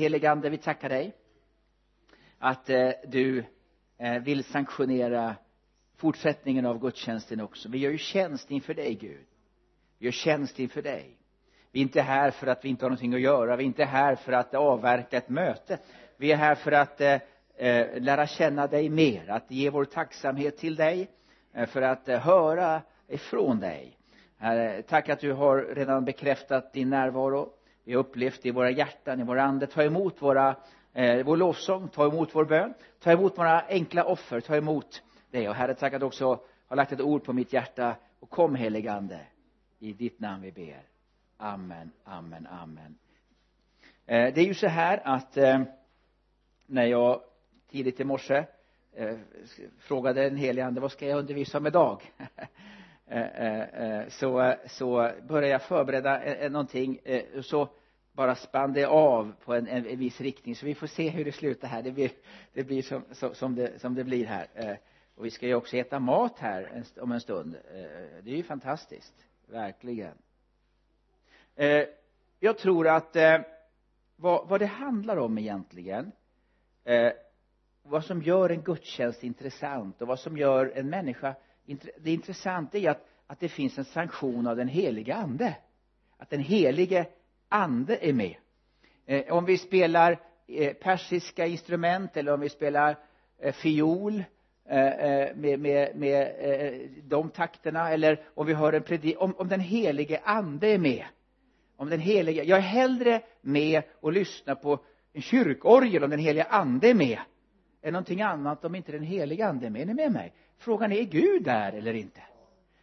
heligande vi tackar dig att eh, du eh, vill sanktionera fortsättningen av gudstjänsten också. Vi gör ju tjänst inför dig Gud. Vi gör tjänst inför dig. Vi är inte här för att vi inte har någonting att göra. Vi är inte här för att avverka ett möte. Vi är här för att eh, eh, lära känna dig mer att ge vår tacksamhet till dig eh, för att eh, höra ifrån dig. Herre, tack att du har redan bekräftat din närvaro vi har upplevt det i våra hjärtan, i våra ande ta emot våra eh, vår lovsång, ta emot vår bön ta emot våra enkla offer, ta emot det och Herre tack att du också har lagt ett ord på mitt hjärta. Och kom heligande i ditt namn vi ber. Amen, amen, amen. Eh, det är ju så här att eh, när jag tidigt i morse eh, frågade den helige ande vad ska jag undervisa om idag? Eh, eh, eh, så, så började jag förbereda någonting och så bara spann det av på en, en, en viss riktning. Så vi får se hur det slutar här. Det blir, det blir som, som, det, som det blir här. Och vi ska ju också äta mat här om en stund. Det är ju fantastiskt. Verkligen. Jag tror att vad, vad det handlar om egentligen eh, vad som gör en gudstjänst intressant och vad som gör en människa det intressanta är att, att det finns en sanktion av den heliga ande. Att den helige ande är med. Eh, om vi spelar eh, persiska instrument eller om vi spelar eh, fiol eh, eh med, med, med eh, de takterna eller om vi hör en predik om, om den helige ande är med. Om den helige jag är hellre med och lyssnar på en kyrkorgel om den heliga ande är med än någonting annat om inte den heliga ande är med? Är ni med mig? Frågan är är Gud där eller inte?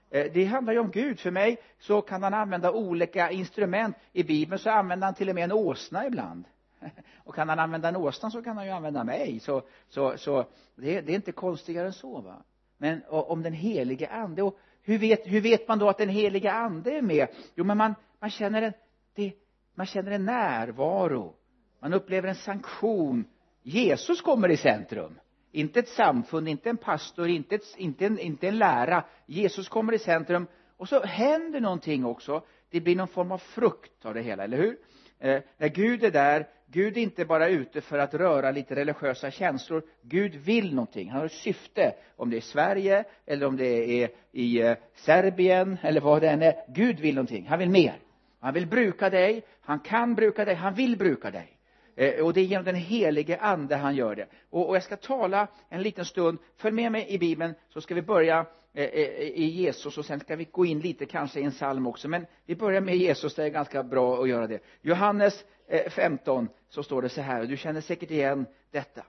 Eh, det handlar ju om Gud. För mig så kan han använda olika instrument. I bibeln så använder han till och med en åsna ibland. Och kan han använda en åsna så kan han ju använda mig. Så, så, så det, det är inte konstigare än så va? Men om den helige ande och hur vet, hur vet man då att den helige ande är med? Jo men man, man känner en det, man känner en närvaro. Man upplever en sanktion. Jesus kommer i centrum. Inte ett samfund, inte en pastor, inte, ett, inte, en, inte en lära. Jesus kommer i centrum. Och så händer någonting också. Det blir någon form av frukt av det hela, eller hur? Eh, när Gud är där Gud är inte bara ute för att röra lite religiösa känslor. Gud vill någonting, han har ett syfte. Om det är Sverige eller om det är i eh, Serbien eller vad det än är. Gud vill någonting, han vill mer. Han vill bruka dig, han kan bruka dig, han vill bruka dig. Eh, och det är genom den helige ande han gör det. Och, och jag ska tala en liten stund. Följ med mig i bibeln så ska vi börja eh, eh i Jesus och sen ska vi gå in lite kanske i en psalm också. Men vi börjar med Jesus det är ganska bra att göra det. Johannes eh, 15 så står det så här du känner säkert igen detta.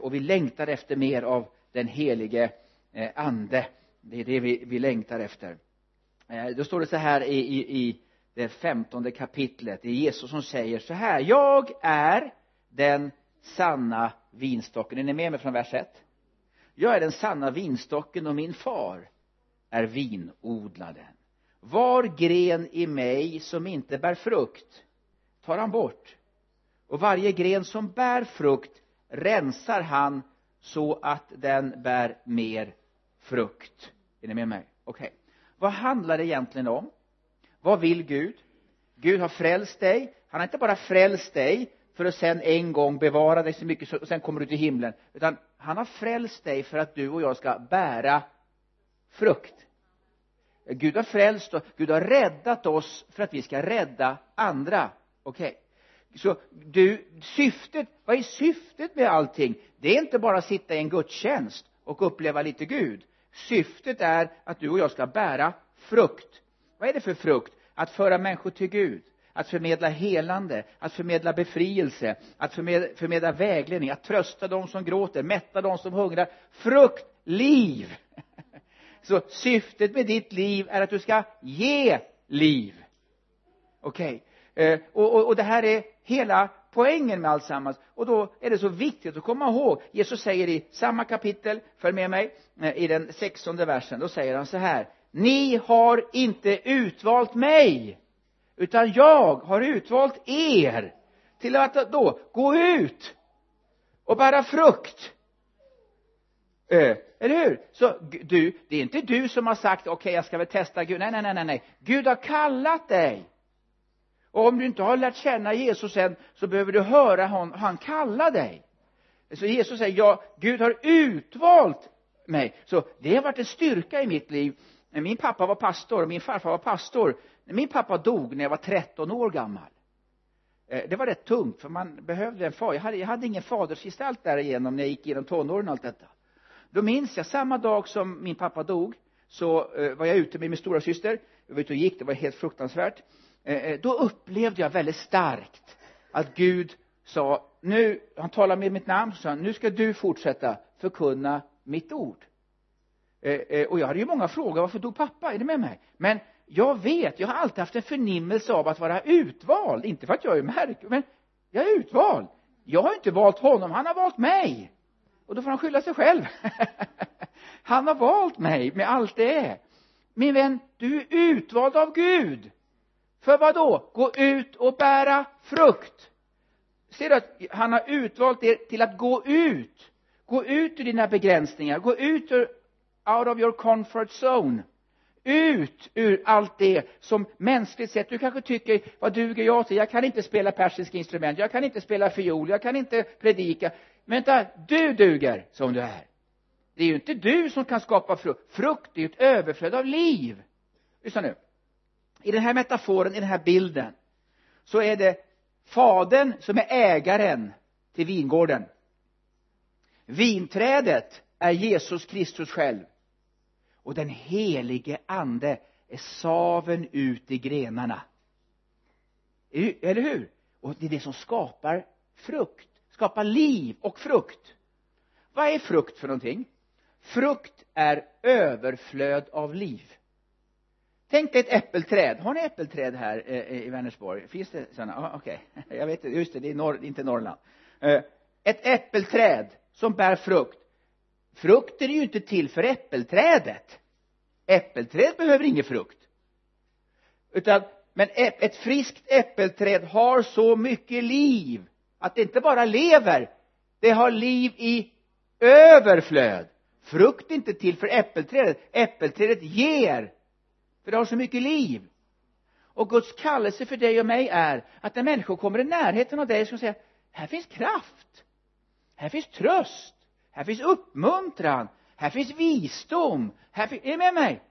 Och vi längtar efter mer av den helige ande. Det är det vi, vi längtar efter. Då står det så här i, i, i det femtonde kapitlet. Det är Jesus som säger så här jag är den sanna vinstocken. Är ni med mig från vers 1 jag är den sanna vinstocken och min far är vinodlaren. Var gren i mig som inte bär frukt tar han bort. Och varje gren som bär frukt rensar han så att den bär mer frukt. Är ni med mig? Okej. Okay. vad handlar det egentligen om? Vad vill Gud? Gud har frälst dig. Han har inte bara frälst dig för att sen en gång bevara dig så mycket så sen kommer du till himlen utan han har frälst dig för att du och jag ska bära frukt. Gud har frälst oss. Gud har räddat oss för att vi ska rädda andra. Okej. Okay. så du syftet vad är syftet med allting? Det är inte bara att sitta i en gudstjänst och uppleva lite Gud. Syftet är att du och jag ska bära frukt. Vad är det för frukt? Att föra människor till Gud att förmedla helande, att förmedla befrielse, att förmedla, förmedla vägledning, att trösta de som gråter, mätta de som hungrar. Frukt, liv. Så syftet med ditt liv är att du ska ge liv. Okej. Okay. Och, och, och det här är hela poängen med alltsammans och då är det så viktigt att komma ihåg Jesus säger i samma kapitel, följ med mig, eh, i den sextonde versen, då säger han så här ni har inte utvalt mig utan jag har utvalt er till att då gå ut och bära frukt. Eh, eller hur? Så du det är inte du som har sagt okej okay, jag ska väl testa Gud. Nej nej nej nej nej. Gud har kallat dig. Och om du inte har lärt känna Jesus än så behöver du höra hon, han kallar dig. Så Jesus säger ja Gud har utvalt mig. Så det har varit en styrka i mitt liv när min pappa var pastor och min farfar var pastor när min pappa dog när jag var 13 år gammal eh, det var rätt tungt för man behövde en far jag hade, jag hade ingen fadersgestalt därigenom när jag gick igenom tonåren och allt detta. Då minns jag samma dag som min pappa dog så eh, var jag ute med min stora syster vi var ute och gick det var helt fruktansvärt eh, eh då upplevde jag väldigt starkt att Gud sa nu, han talade med mitt namn så sa nu ska du fortsätta förkunna mitt ord. Eh, eh, och jag hade ju många frågor varför dog pappa är det med mig men jag vet, jag har alltid haft en förnimmelse av att vara utvald, inte för att jag är märklig, men jag är utvald. Jag har inte valt honom, han har valt mig. Och då får han skylla sig själv. han har valt mig med allt det är. Min vän, du är utvald av Gud. För vad då? Gå ut och bära frukt. Ser du att han har utvalt er till att gå ut. Gå ut ur dina begränsningar, gå ut ur out of your comfort zone ut ur allt det som mänskligt sett, du kanske tycker, vad duger jag till? Jag kan inte spela persiska instrument, jag kan inte spela fiol, jag kan inte predika. Men vänta, du duger som du är. Det är ju inte du som kan skapa frukt. Frukt är ju ett överflöd av liv. Lyssna nu. I den här metaforen, i den här bilden, så är det fadern som är ägaren till vingården. Vinträdet är Jesus Kristus själv och den helige ande är saven ut i grenarna. Eller hur? Och det är det som skapar frukt skapar liv och frukt. Vad är frukt för någonting? Frukt är överflöd av liv. Tänk dig ett äppelträd. Har ni äppelträd här eh, eh, i Vänersborg? Finns det sådana ah, okej. Okay. jag vet inte, just det det är norr, inte Norrland. Eh, ett äppelträd som bär frukt frukten är ju inte till för äppelträdet. Äppelträd behöver ingen frukt. Utan men ett friskt äppelträd har så mycket liv att det inte bara lever det har liv i överflöd. Frukt är inte till för äppelträdet. Äppelträdet ger för det har så mycket liv. Och Guds kallelse för dig och mig är att när människor kommer i närheten av dig ska de säga här finns kraft. Här finns tröst här finns uppmuntran. Här finns visdom. Här finns, är ni med mig?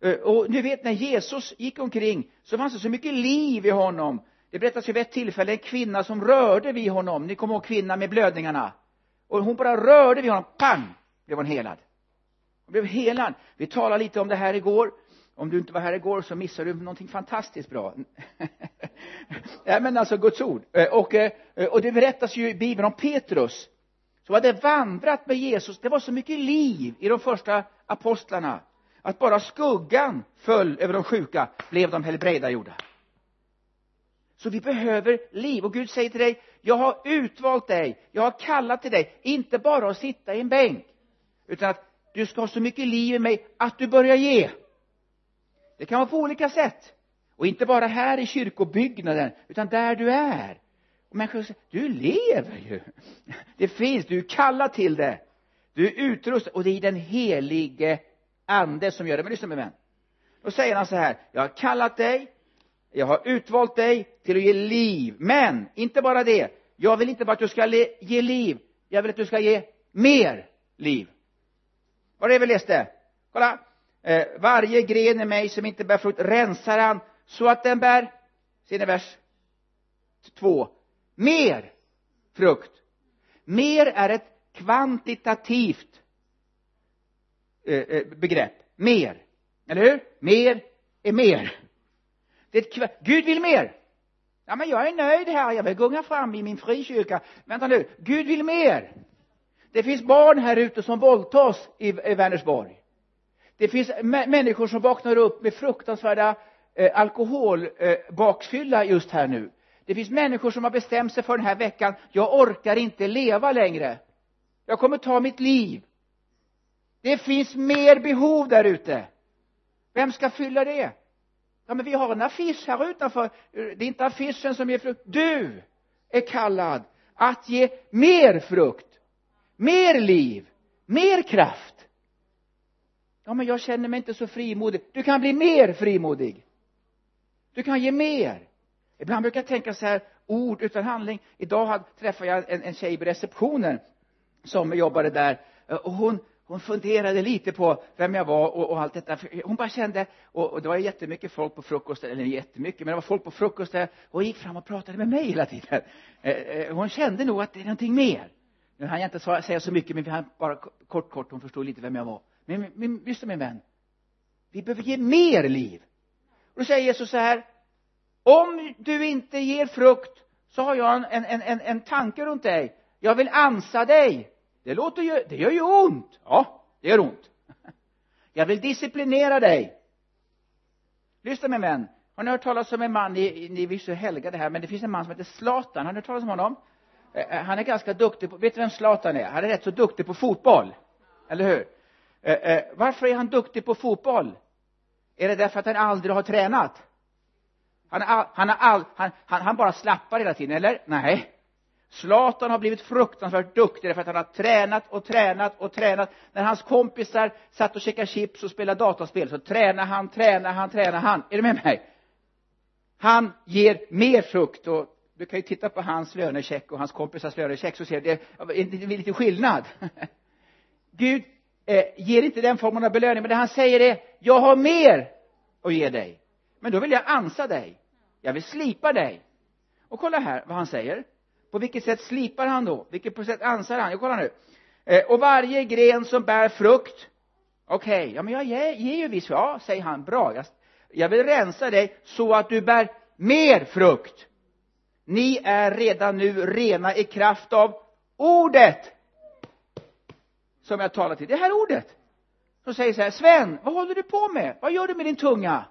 Eh, och du vet när Jesus gick omkring så fanns det så mycket liv i honom. Det berättas ju vid ett tillfälle en kvinna som rörde vid honom. Ni kommer ihåg kvinnan med blödningarna? Och hon bara rörde vid honom. Pang! Blev hon helad. Hon blev helad. Vi talade lite om det här igår. Om du inte var här igår så missar du någonting fantastiskt bra. Ja men alltså Guds ord. Eh, och, eh, och det berättas ju i bibeln om Petrus som hade vandrat med Jesus. Det var så mycket liv i de första apostlarna att bara skuggan föll över de sjuka blev de helbrägdagjorda så vi behöver liv. Och Gud säger till dig jag har utvalt dig jag har kallat till dig inte bara att sitta i en bänk utan att du ska ha så mycket liv i mig att du börjar ge. Det kan vara på olika sätt. Och inte bara här i kyrkobyggnaden utan där du är och människor säger du lever ju. Det finns, du är kallad till det. Du är utrustad och det är den helige ande som gör det. Men lyssna med vän. Då säger han så här jag har kallat dig jag har utvalt dig till att ge liv. Men inte bara det jag vill inte bara att du ska ge liv jag vill att du ska ge mer liv. Var det vi läste? Kolla. Eh, varje gren i mig som inte bär frukt rensar han så att den bär ser ni vers två mer frukt. Mer är ett kvantitativt eh, eh, begrepp. Mer. Eller hur? Mer är mer. Det är ett, Gud vill mer. Ja men jag är nöjd här. Jag vill gunga fram i min frikyrka. Vänta nu. Gud vill mer. Det finns barn här ute som våldtas i, i Vänersborg. Det finns människor som vaknar upp med fruktansvärda eh, alkoholbakfylla eh, just här nu det finns människor som har bestämt sig för den här veckan jag orkar inte leva längre. Jag kommer ta mitt liv. Det finns mer behov där ute. Vem ska fylla det? Ja men vi har en affisch här utanför. Det är inte affischen som ger frukt. Du är kallad att ge mer frukt mer liv mer kraft. Ja men jag känner mig inte så frimodig. Du kan bli mer frimodig. Du kan ge mer ibland brukar jag tänka så här ord utan handling. Idag träffade jag en, en tjej på receptionen som jobbade där. Eh, och hon hon funderade lite på vem jag var och, och allt detta. Hon bara kände och, och det var jättemycket folk på frukosten eller jättemycket men det var folk på frukosten och gick fram och pratade med mig hela tiden. Eh, eh, hon kände nog att det är någonting mer. Nu hann jag inte säga så mycket men vi hann bara kort kort hon förstod lite vem jag var. Men, men lyssna min vän. Vi behöver ge mer liv. Och då säger Jesus så här om du inte ger frukt så har jag en, en, en, en tanke runt dig. Jag vill ansa dig. Det låter ju, det gör ju ont. Ja, det gör ont. Jag vill disciplinera dig. Lyssna min vän. Har ni hört talas om en man, ni, ni vill så helga det här men det finns en man som heter Zlatan. Har ni hört talas om honom? Eh, eh, han är ganska duktig på, vet du vem Zlatan är? Han är rätt så duktig på fotboll. Eller hur? Eh, eh, varför är han duktig på fotboll? Är det därför att han aldrig har tränat? Han, all, han, har all, han, han, han bara slappar hela tiden, eller? Nej. Zlatan har blivit fruktansvärt duktig därför att han har tränat och tränat och tränat. När hans kompisar satt och käkade chips och spelade dataspel så tränar han, tränar han, tränar han. Är du med mig? Han ger mer frukt och du kan ju titta på hans lönecheck och hans kompisars lönecheck så ser du det är lite skillnad. Gud eh, ger inte den formen av belöning men det han säger är jag har mer att ge dig men då vill jag ansa dig. Jag vill slipa dig. Och kolla här vad han säger. På vilket sätt slipar han då? Vilket sätt ansar han? Jag kollar nu. Eh, och varje gren som bär frukt. Okej, okay, ja men jag ger, ger ju viss. Ja säger han. Bra. Jag, jag vill rensa dig så att du bär mer frukt. Ni är redan nu rena i kraft av ordet som jag talar till. Det här ordet. Som säger så här Sven vad håller du på med? Vad gör du med din tunga?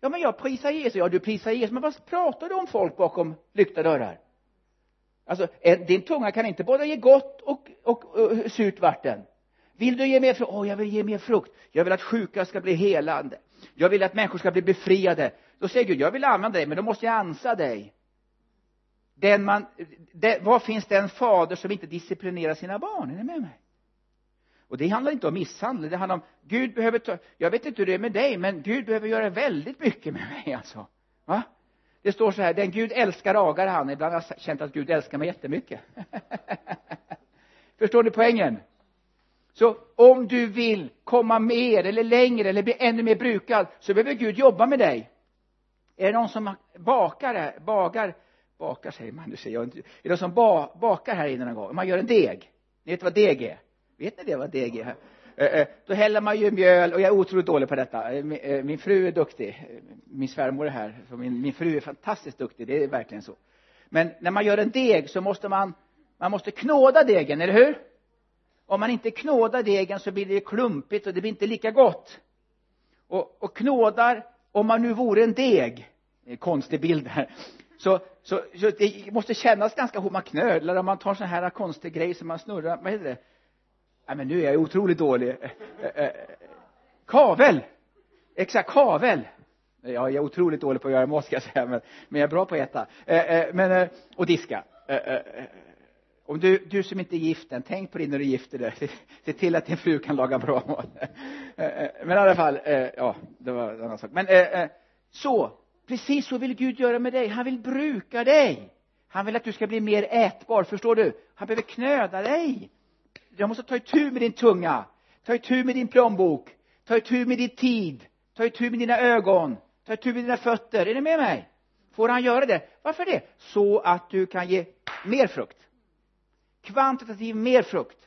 Ja men jag prisar Jesus. Ja du prisar Jesus. Men vad pratar du om folk bakom lyckta dörrar? Alltså din tunga kan inte både ge gott och, och, och, surt vatten. Vill du ge mer frukt? Åh oh, jag vill ge mer frukt. Jag vill att sjuka ska bli helande. Jag vill att människor ska bli befriade. Då säger Gud jag vill använda dig men då måste jag ansa dig. Den man det, var finns den fader som inte disciplinerar sina barn? Är ni med mig? Och det handlar inte om misshandel det handlar om Gud behöver ta jag vet inte hur det är med dig men Gud behöver göra väldigt mycket med mig alltså. Va? Det står så här den Gud älskar agar han. Ibland har jag känt att Gud älskar mig jättemycket. Förstår ni poängen? Så om du vill komma mer eller längre eller bli ännu mer brukad så behöver Gud jobba med dig. Är det någon som bakar bakar bakar säger man nu säger jag inte. Är det någon som ba, bakar här inne någon gång? Man gör en deg. Ni vet vad deg är? Vet ni det vad deg är eh, eh, då häller man ju mjöl och jag är otroligt dålig på detta. Eh, min fru är duktig. Min svärmor är här min, min fru är fantastiskt duktig. Det är verkligen så. Men när man gör en deg så måste man man måste knåda degen, eller hur? Om man inte knådar degen så blir det klumpigt och det blir inte lika gott. Och, och knådar om man nu vore en deg konstig bild här så, så, så det måste kännas ganska hårt. Man knödlar om man tar sån här konstig grej som man snurrar vad heter det? Nej men nu är jag otroligt dålig. Eh, eh, eh, kavel! Exakt kavel! Ja, jag är otroligt dålig på att göra mat ska jag säga men, men jag är bra på att äta. Men, och diska. Om du, du som inte är gift än, tänk på det när du gifter dig. Se till att din fru kan laga bra mat. Men i alla fall ja det var en annan sak. Men så precis så vill Gud göra med dig. Han vill bruka dig. Han vill att du ska bli mer ätbar förstår du? Han behöver knöda dig jag måste ta itu med din tunga. Ta itu med din plånbok. Ta itu med din tid. Ta itu med dina ögon. Ta itu med dina fötter. Är ni med mig? Får han göra det? Varför det? Så att du kan ge mer frukt. Kvantitativ mer frukt.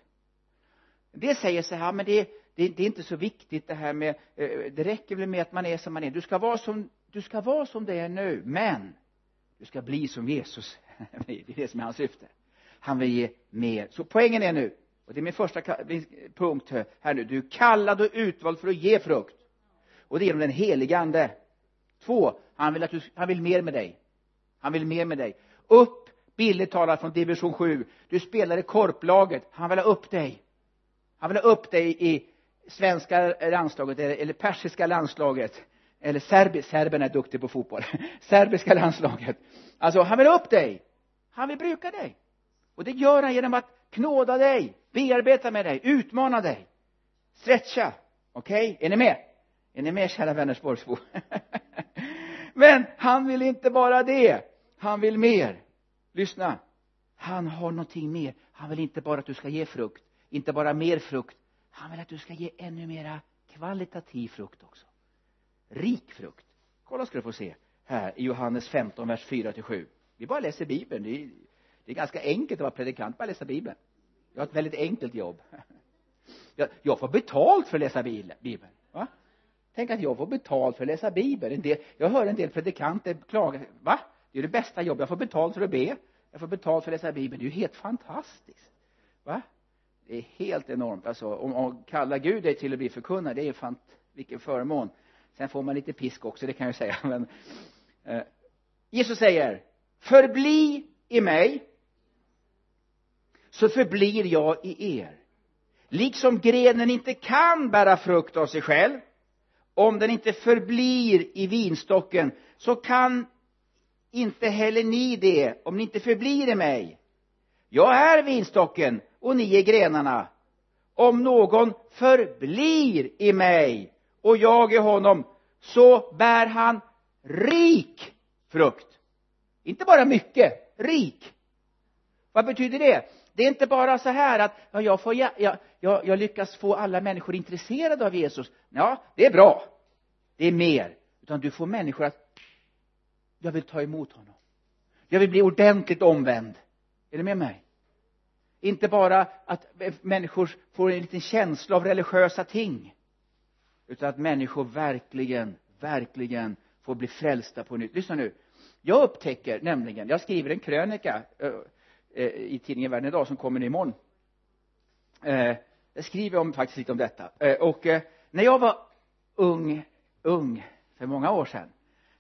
Det säger så här men det, det, det är inte så viktigt det här med eh, det räcker väl med att man är som man är. Du ska vara som du ska vara som det är nu men du ska bli som Jesus. Det är det som är hans syfte. Han vill ge mer. Så poängen är nu och det är min första punkt här nu. Du är kallad och utvald för att ge frukt. Och det är genom den helige ande. Två han vill att du han vill mer med dig. Han vill mer med dig. Upp billigt talat från division 7 du spelar i korplaget. Han vill ha upp dig. Han vill ha upp dig i svenska landslaget eller, eller persiska landslaget. Eller serbi, serberna är duktiga på fotboll. Serbiska landslaget. Alltså han vill ha upp dig. Han vill bruka dig. Och det gör han genom att knåda dig bearbeta med dig utmana dig. Stretcha okej? Okay? är ni med? Är ni med kära Vänersborgsbor? men han vill inte bara det. Han vill mer. Lyssna. Han har någonting mer. Han vill inte bara att du ska ge frukt inte bara mer frukt. Han vill att du ska ge ännu mera kvalitativ frukt också. Rik frukt. Kolla ska du få se här i Johannes 15 vers 4 till 7 vi bara läser bibeln. Det är, det är ganska enkelt att vara predikant bara läsa bibeln jag har ett väldigt enkelt jobb. Jag, jag får betalt för att läsa bibeln. Va? Tänk att jag får betalt för att läsa bibeln. En del, jag hör en del predikanter klaga. Va? Det är det bästa jobbet. Jag får betalt för att be. Jag får betalt för att läsa bibeln. Det är ju helt fantastiskt. Va? Det är helt enormt. Alltså om, om kalla Gud dig till att bli förkunnare det är ju fant vilken förmån. Sen får man lite pisk också det kan jag säga men eh, Jesus säger förbli i mig så förblir jag i er. Liksom grenen inte kan bära frukt av sig själv om den inte förblir i vinstocken så kan inte heller ni det om ni inte förblir i mig. Jag är vinstocken och ni är grenarna. Om någon förblir i mig och jag i honom så bär han rik frukt. Inte bara mycket, rik. Vad betyder det? Det är inte bara så här att ja, jag, får, jag, jag, jag lyckas få alla människor intresserade av Jesus. Ja, det är bra. Det är mer. Utan du får människor att jag vill ta emot honom. Jag vill bli ordentligt omvänd. Är du med mig? Inte bara att människor får en liten känsla av religiösa ting utan att människor verkligen verkligen får bli frälsta på nytt. Lyssna nu. Jag upptäcker nämligen jag skriver en krönika eh, Eh, i tidningen Världen idag som kommer imorgon. Eh, jag skriver om faktiskt lite om detta. Eh, och eh, när jag var ung ung för många år sedan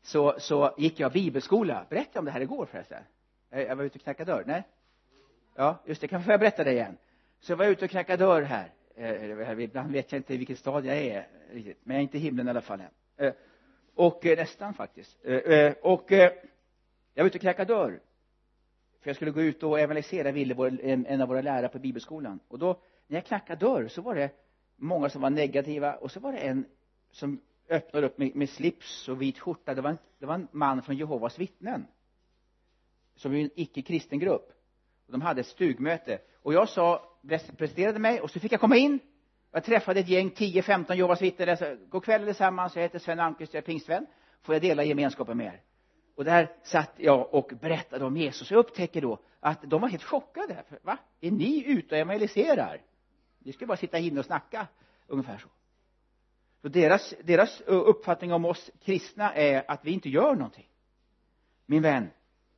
så, så gick jag bibelskola. Berättade jag om det här igår förresten. Jag var ute och knackade dörr. Nej? Ja just det. Kan får jag berätta det igen? Så jag var ute och knackade dörr här. Ibland vet jag inte i vilken stad jag är riktigt. Men jag är inte i himlen i alla fall än. Och nästan faktiskt. Och jag var ute och knackade dörr för jag skulle gå ut och evangelisera ville vår, en, en av våra lärare på bibelskolan. Och då när jag knackade dörr så var det många som var negativa och så var det en som öppnade upp med, med slips och vit skjorta. Det var en, det var en man från Jehovas vittnen som är en icke-kristen grupp. Och de hade ett stugmöte. Och jag sa presenterade mig och så fick jag komma in. Jag träffade ett gäng 10-15 Jehovas vittnen. God kväll allesammans jag heter Sven Almqvist jag är pingstvän. Får jag dela gemenskapen med er? Och där satt jag och berättade om Jesus. Jag upptäcker då att de var helt chockade. Va? Är ni ute och evangeliserar. Ni ska bara sitta inne och snacka ungefär så. Så deras, deras uppfattning om oss kristna är att vi inte gör någonting. Min vän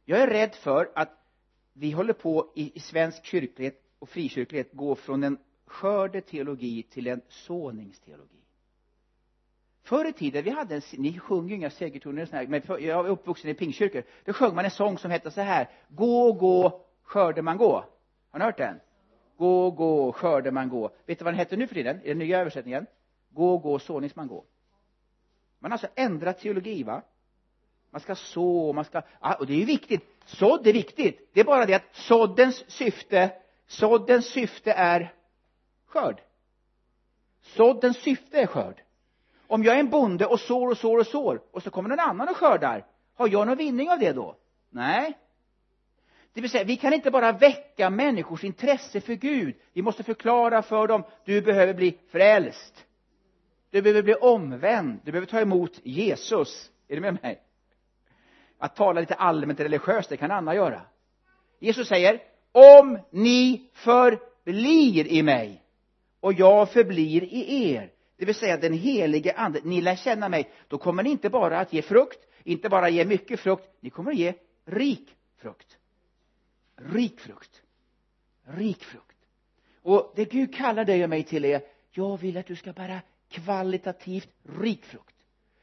jag är rädd för att vi håller på i, i svensk kyrklighet och frikyrklighet gå från en skördeteologi till en såningsteologi förr i tiden vi hade en, ni sjunger ju inga segertoner men för, jag är uppvuxen i pingkyrkor då sjöng man en sång som hette så här gå, gå, skörde man gå har ni hört den? Gå, gå, skörde man gå vet du vad den heter nu för tiden i den nya översättningen? Gå, gå, såningsman gå man har alltså ändrat teologi va? Man ska så, man ska, ah, och det är ju viktigt. Sådd är viktigt. Det är bara det att såddens syfte såddens syfte är skörd. Såddens syfte är skörd om jag är en bonde och sår och sår och sår och så kommer någon annan och skördar har jag någon vinning av det då? Nej. Det vill säga vi kan inte bara väcka människors intresse för Gud. Vi måste förklara för dem du behöver bli frälst. Du behöver bli omvänd. Du behöver ta emot Jesus. Är du med mig? Att tala lite allmänt religiöst det kan andra göra. Jesus säger om ni förblir i mig och jag förblir i er det vill säga den helige ande ni lär känna mig. Då kommer ni inte bara att ge frukt inte bara ge mycket frukt ni kommer att ge rik frukt. Rik frukt. Rik frukt. Och det Gud kallar dig och mig till är jag vill att du ska bära kvalitativt rik frukt.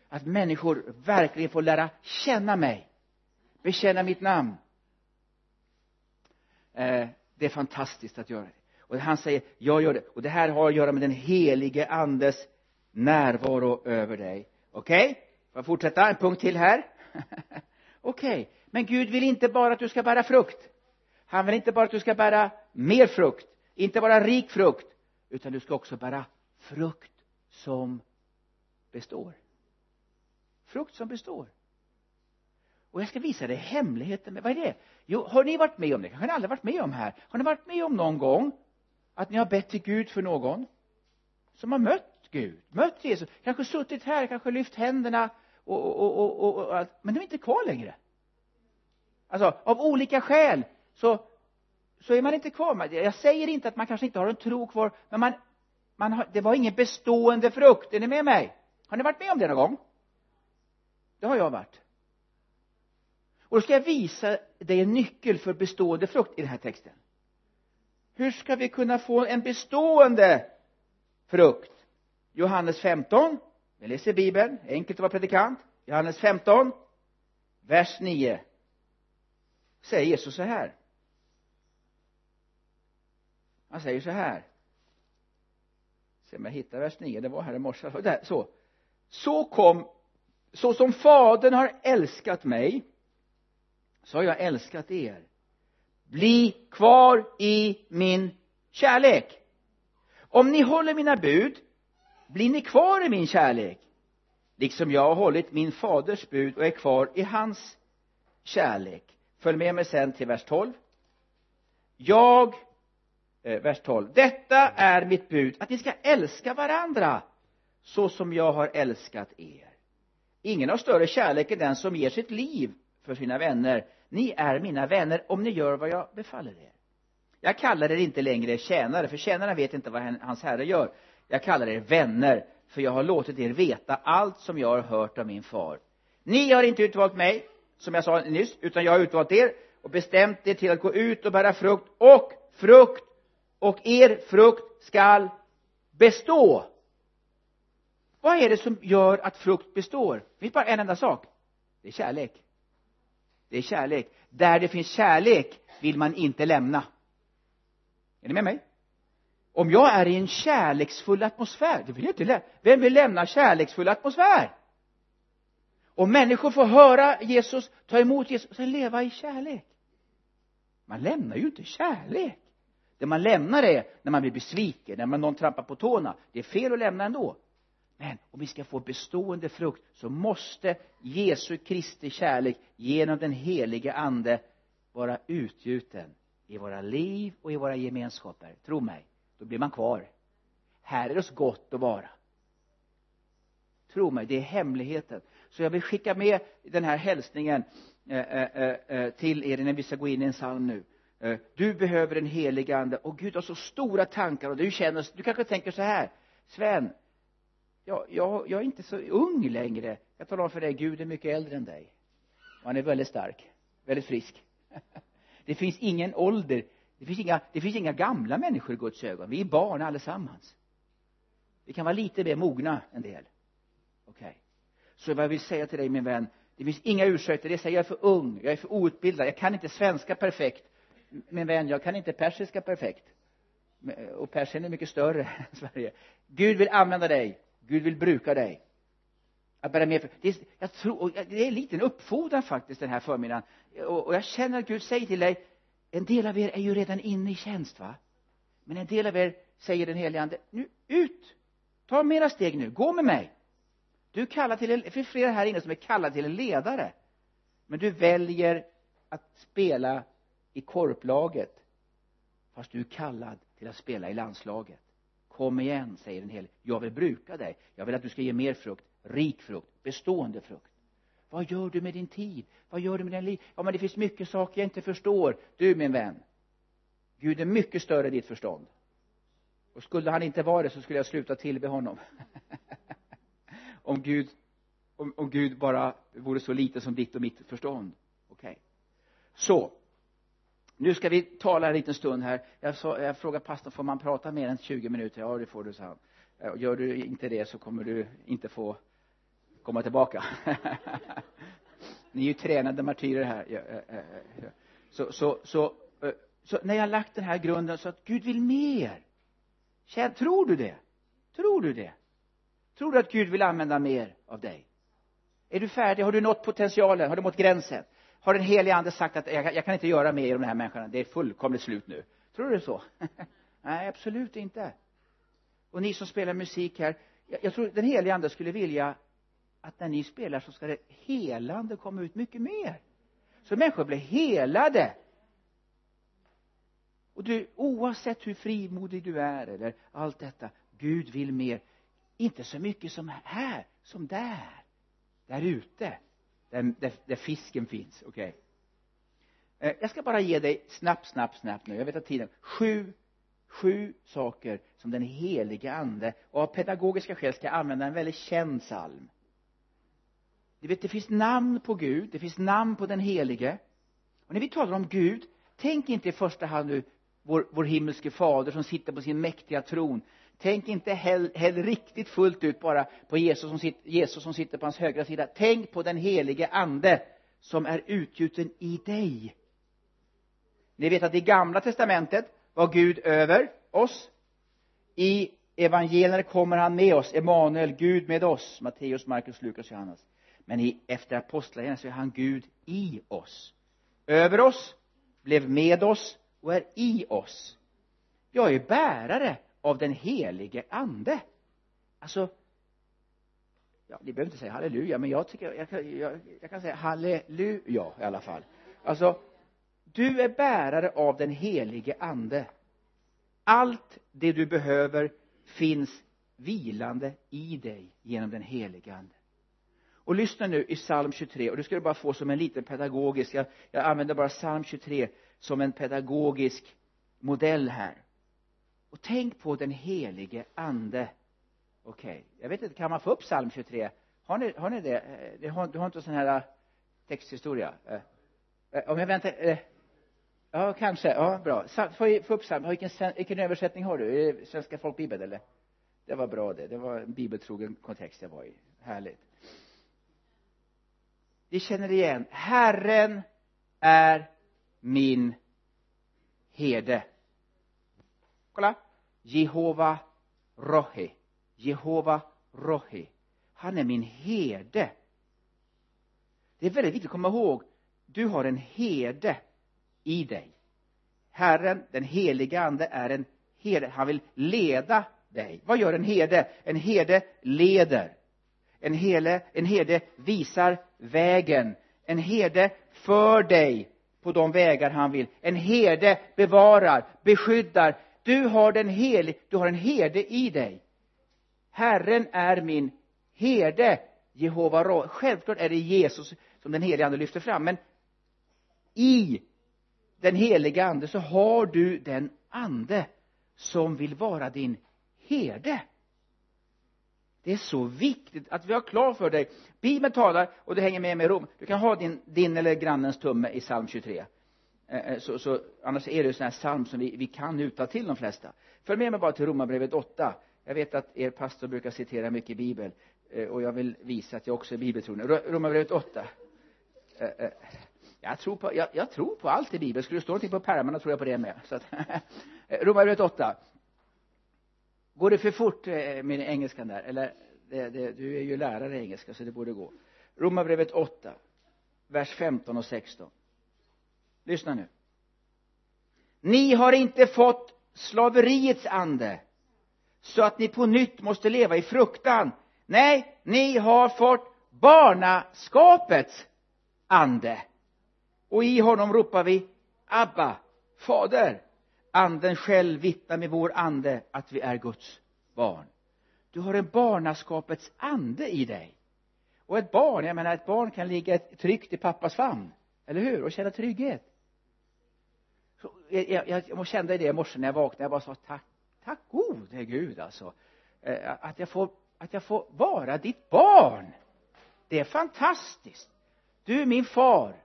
Att människor verkligen får lära känna mig. Bekänna mitt namn. Eh, det är fantastiskt att göra det och han säger jag gör det. Och det här har att göra med den helige andes närvaro över dig. Okej? Okay? får jag fortsätta en punkt till här? Okej. Okay. men Gud vill inte bara att du ska bära frukt. Han vill inte bara att du ska bära mer frukt inte bara rik frukt utan du ska också bära frukt som består. Frukt som består. Och jag ska visa dig hemligheten. Med, vad är det? Jo har ni varit med om det? Kanske ni aldrig varit med om här. Har ni varit med om någon gång att ni har bett till Gud för någon som har mött Gud mött Jesus kanske suttit här kanske lyft händerna och, och, och, och, och allt. Men de är inte kvar längre. Alltså av olika skäl så så är man inte kvar. Jag säger inte att man kanske inte har en tro kvar men man, man har, det var ingen bestående frukt. Är ni med mig? Har ni varit med om det någon gång? Det har jag varit. Och då ska jag visa dig en nyckel för bestående frukt i den här texten hur ska vi kunna få en bestående frukt? Johannes 15 vi läser bibeln enkelt att vara predikant. Johannes 15 vers 9 säger Jesus så här. Han säger så här. Se om jag hittar vers 9 det var här i morse. Alltså, där, så. Så kom så som fadern har älskat mig så har jag älskat er bli kvar i min kärlek. Om ni håller mina bud blir ni kvar i min kärlek. Liksom jag har hållit min faders bud och är kvar i hans kärlek. Följ med mig sen till vers 12 jag eh, vers 12 detta är mitt bud att ni ska älska varandra så som jag har älskat er. Ingen har större kärlek än den som ger sitt liv för sina vänner ni är mina vänner om ni gör vad jag befaller er. Jag kallar er inte längre tjänare för tjänarna vet inte vad hans herre gör. Jag kallar er vänner för jag har låtit er veta allt som jag har hört av min far. Ni har inte utvalt mig som jag sa nyss utan jag har utvalt er och bestämt er till att gå ut och bära frukt och frukt och er frukt skall bestå. Vad är det som gör att frukt består? Det finns bara en enda sak. Det är kärlek det är kärlek. Där det finns kärlek vill man inte lämna. Är ni med mig? Om jag är i en kärleksfull atmosfär det vill jag inte lämna vem vill lämna kärleksfull atmosfär? Om människor får höra Jesus ta emot Jesus och sen leva i kärlek. Man lämnar ju inte kärlek. Det man lämnar är när man blir besviken när man någon trampar på tårna. Det är fel att lämna ändå men om vi ska få bestående frukt så måste Jesu Kristi kärlek genom den helige ande vara utgjuten i våra liv och i våra gemenskaper. Tro mig då blir man kvar. Här är det så gott att vara. Tro mig det är hemligheten. Så jag vill skicka med den här hälsningen eh, eh, eh, eh till er när vi ska gå in i en psalm nu. Eh, du behöver en helig ande och Gud har så stora tankar och du känner du kanske tänker så här Sven jag, jag, jag är inte så ung längre. Jag talar om för dig Gud är mycket äldre än dig. Och han är väldigt stark väldigt frisk. Det finns ingen ålder det finns inga det finns inga gamla människor i Guds ögon. Vi är barn allesammans. Vi kan vara lite mer mogna en del. Okej. Okay. så vad jag vill säga till dig min vän det finns inga ursäkter. Det säger jag är för ung jag är för outbildad. Jag kan inte svenska perfekt. Min vän jag kan inte persiska perfekt. Och persien är mycket större än Sverige. Gud vill använda dig. Gud vill bruka dig. Att bära med det är, jag tror, det är en liten uppfordran faktiskt den här förmiddagen. Och, och jag känner att Gud säger till dig en del av er är ju redan inne i tjänst va? Men en del av er säger den helige ande nu ut! Ta mera steg nu. Gå med mig. Du kallar till en, det finns flera här inne som är kallade till en ledare. Men du väljer att spela i korplaget fast du är kallad till att spela i landslaget kom igen säger den helige. Jag vill bruka dig. Jag vill att du ska ge mer frukt. Rik frukt. Bestående frukt. Vad gör du med din tid? Vad gör du med din liv? Ja men det finns mycket saker jag inte förstår. Du min vän Gud är mycket större än ditt förstånd. Och skulle han inte vara det så skulle jag sluta tillbe honom. Om Gud om, om Gud bara vore så lite som ditt och mitt förstånd. Okej. Okay. så nu ska vi tala en liten stund här. Jag, sa, jag frågade pastorn får man prata mer än 20 minuter? Ja det får du sa han. Eh, gör du inte det så kommer du inte få komma tillbaka. Ni är ju tränade martyrer här. Eh, eh, så. Så, så, så, så när jag har lagt den här grunden så att Gud vill mer. Känn, tror du det? Tror du det? Tror du att Gud vill använda mer av dig? Är du färdig? Har du nått potentialen? Har du nått gränsen? Har den helige ande sagt att jag, jag kan inte göra mer i de här människorna? Det är fullkomligt slut nu. Tror du det så? Nej absolut inte. Och ni som spelar musik här jag, jag tror den helige ande skulle vilja att när ni spelar så ska det helande komma ut mycket mer. Så människor blir helade. Och du oavsett hur frimodig du är eller allt detta Gud vill mer. Inte så mycket som här som där där ute där, där, där fisken finns. Okej. Okay. Jag ska bara ge dig snabbt snabbt snabbt nu. Jag vet att tiden sju sju saker som den helige ande och av pedagogiska skäl ska jag använda en väldigt känd psalm. Du vet det finns namn på Gud det finns namn på den helige. Och när vi talar om Gud tänk inte i första hand nu vår, vår himmelske fader som sitter på sin mäktiga tron tänk inte heller riktigt fullt ut bara på Jesus som, sitter, Jesus som sitter på hans högra sida. Tänk på den helige ande som är utgjuten i dig. Ni vet att i gamla testamentet var Gud över oss. I evangelierna kommer han med oss. Emanuel, Gud med oss. Matteus, Markus, Lukas, Johannes. Men i, efter apostlagärningarna så är han Gud i oss. Över oss blev med oss och är i oss. Jag är bärare av den helige ande. Alltså ja, ni behöver inte säga halleluja men jag tycker jag, jag, jag kan säga halleluja i alla fall. Alltså du är bärare av den helige ande. Allt det du behöver finns vilande i dig genom den helige ande. Och lyssna nu i psalm 23 och du ska du bara få som en liten pedagogisk jag, jag använder bara psalm 23 som en pedagogisk modell här och tänk på den helige ande. Okej okay. jag vet inte kan man få upp psalm 23 har ni, har ni det? Eh, du har, du har inte sån här eh, texthistoria? Eh, eh, om jag väntar ja kanske. Ja bra. Få, få upp psalm? Vilken, vilken översättning har du? Är det svenska folkbibeln eller? Det var bra det. Det var en bibeltrogen kontext jag var i. Härligt. Vi känner igen. Herren är min herde kolla Jehova Rohe. Jehova Rohe. Han är min herde. Det är väldigt viktigt att komma ihåg du har en herde i dig. Herren, den heliga ande är en herde, han vill leda dig. Vad gör en herde? En herde leder. En hele, en herde visar vägen. En herde för dig på de vägar han vill. En herde bevarar beskyddar du har den helig du har en herde i dig. Herren är min herde Jehova Ra. Självklart är det Jesus som den helige ande lyfter fram men i den heliga ande så har du den ande som vill vara din herde. Det är så viktigt att vi har klart för dig. Bibeln talar och det hänger med mig i rom du kan ha din, din eller grannens tumme i psalm 23 Eh, eh, så, så annars är det ju sån här psalm som vi, vi kan uta till de flesta. Följ med mig bara till romarbrevet 8 jag vet att er pastor brukar citera mycket bibel eh, och jag vill visa att jag också är bibeltroende romarbrevet 8 jag tror på, jag, jag, tror på allt i bibeln. Skulle det stå någonting på pärmarna tror jag på det med. Så att romarbrevet 8 går det för fort med engelskan där? Eller det, det, du är ju lärare i engelska så det borde gå. Romarbrevet 8 vers 15 och 16 lyssna nu. Ni har inte fått slaveriets ande så att ni på nytt måste leva i fruktan. Nej ni har fått barnaskapets ande. Och i honom ropar vi Abba, fader. Anden själv vittnar med vår ande att vi är Guds barn. Du har en barnaskapets ande i dig. Och ett barn, jag menar ett barn kan ligga tryggt i pappas famn. Eller hur? Och känna trygghet så jag, jag, jag kände det i morse när jag vaknade. Jag bara sa tack tack gode gud alltså. Eh, att jag får att jag får vara ditt barn. Det är fantastiskt. Du är min far.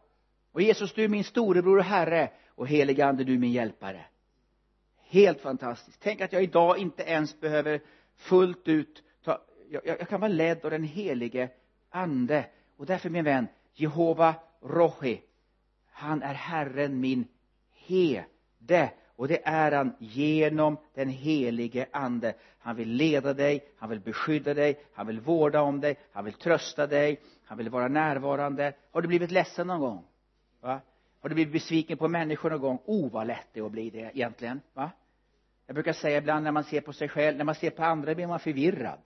Och Jesus du är min storebror och herre. Och helige ande du är min hjälpare. Helt fantastiskt. Tänk att jag idag inte ens behöver fullt ut ta, jag, jag kan vara ledd av den helige ande. Och därför min vän Jehova Rohi han är Herren min herde. Och det är han genom den helige ande. Han vill leda dig han vill beskydda dig han vill vårda om dig han vill trösta dig han vill vara närvarande. Har du blivit ledsen någon gång? Va? Har du blivit besviken på människor någon gång? Oh vad lätt det är att bli det egentligen va? Jag brukar säga ibland när man ser på sig själv när man ser på andra blir man förvirrad.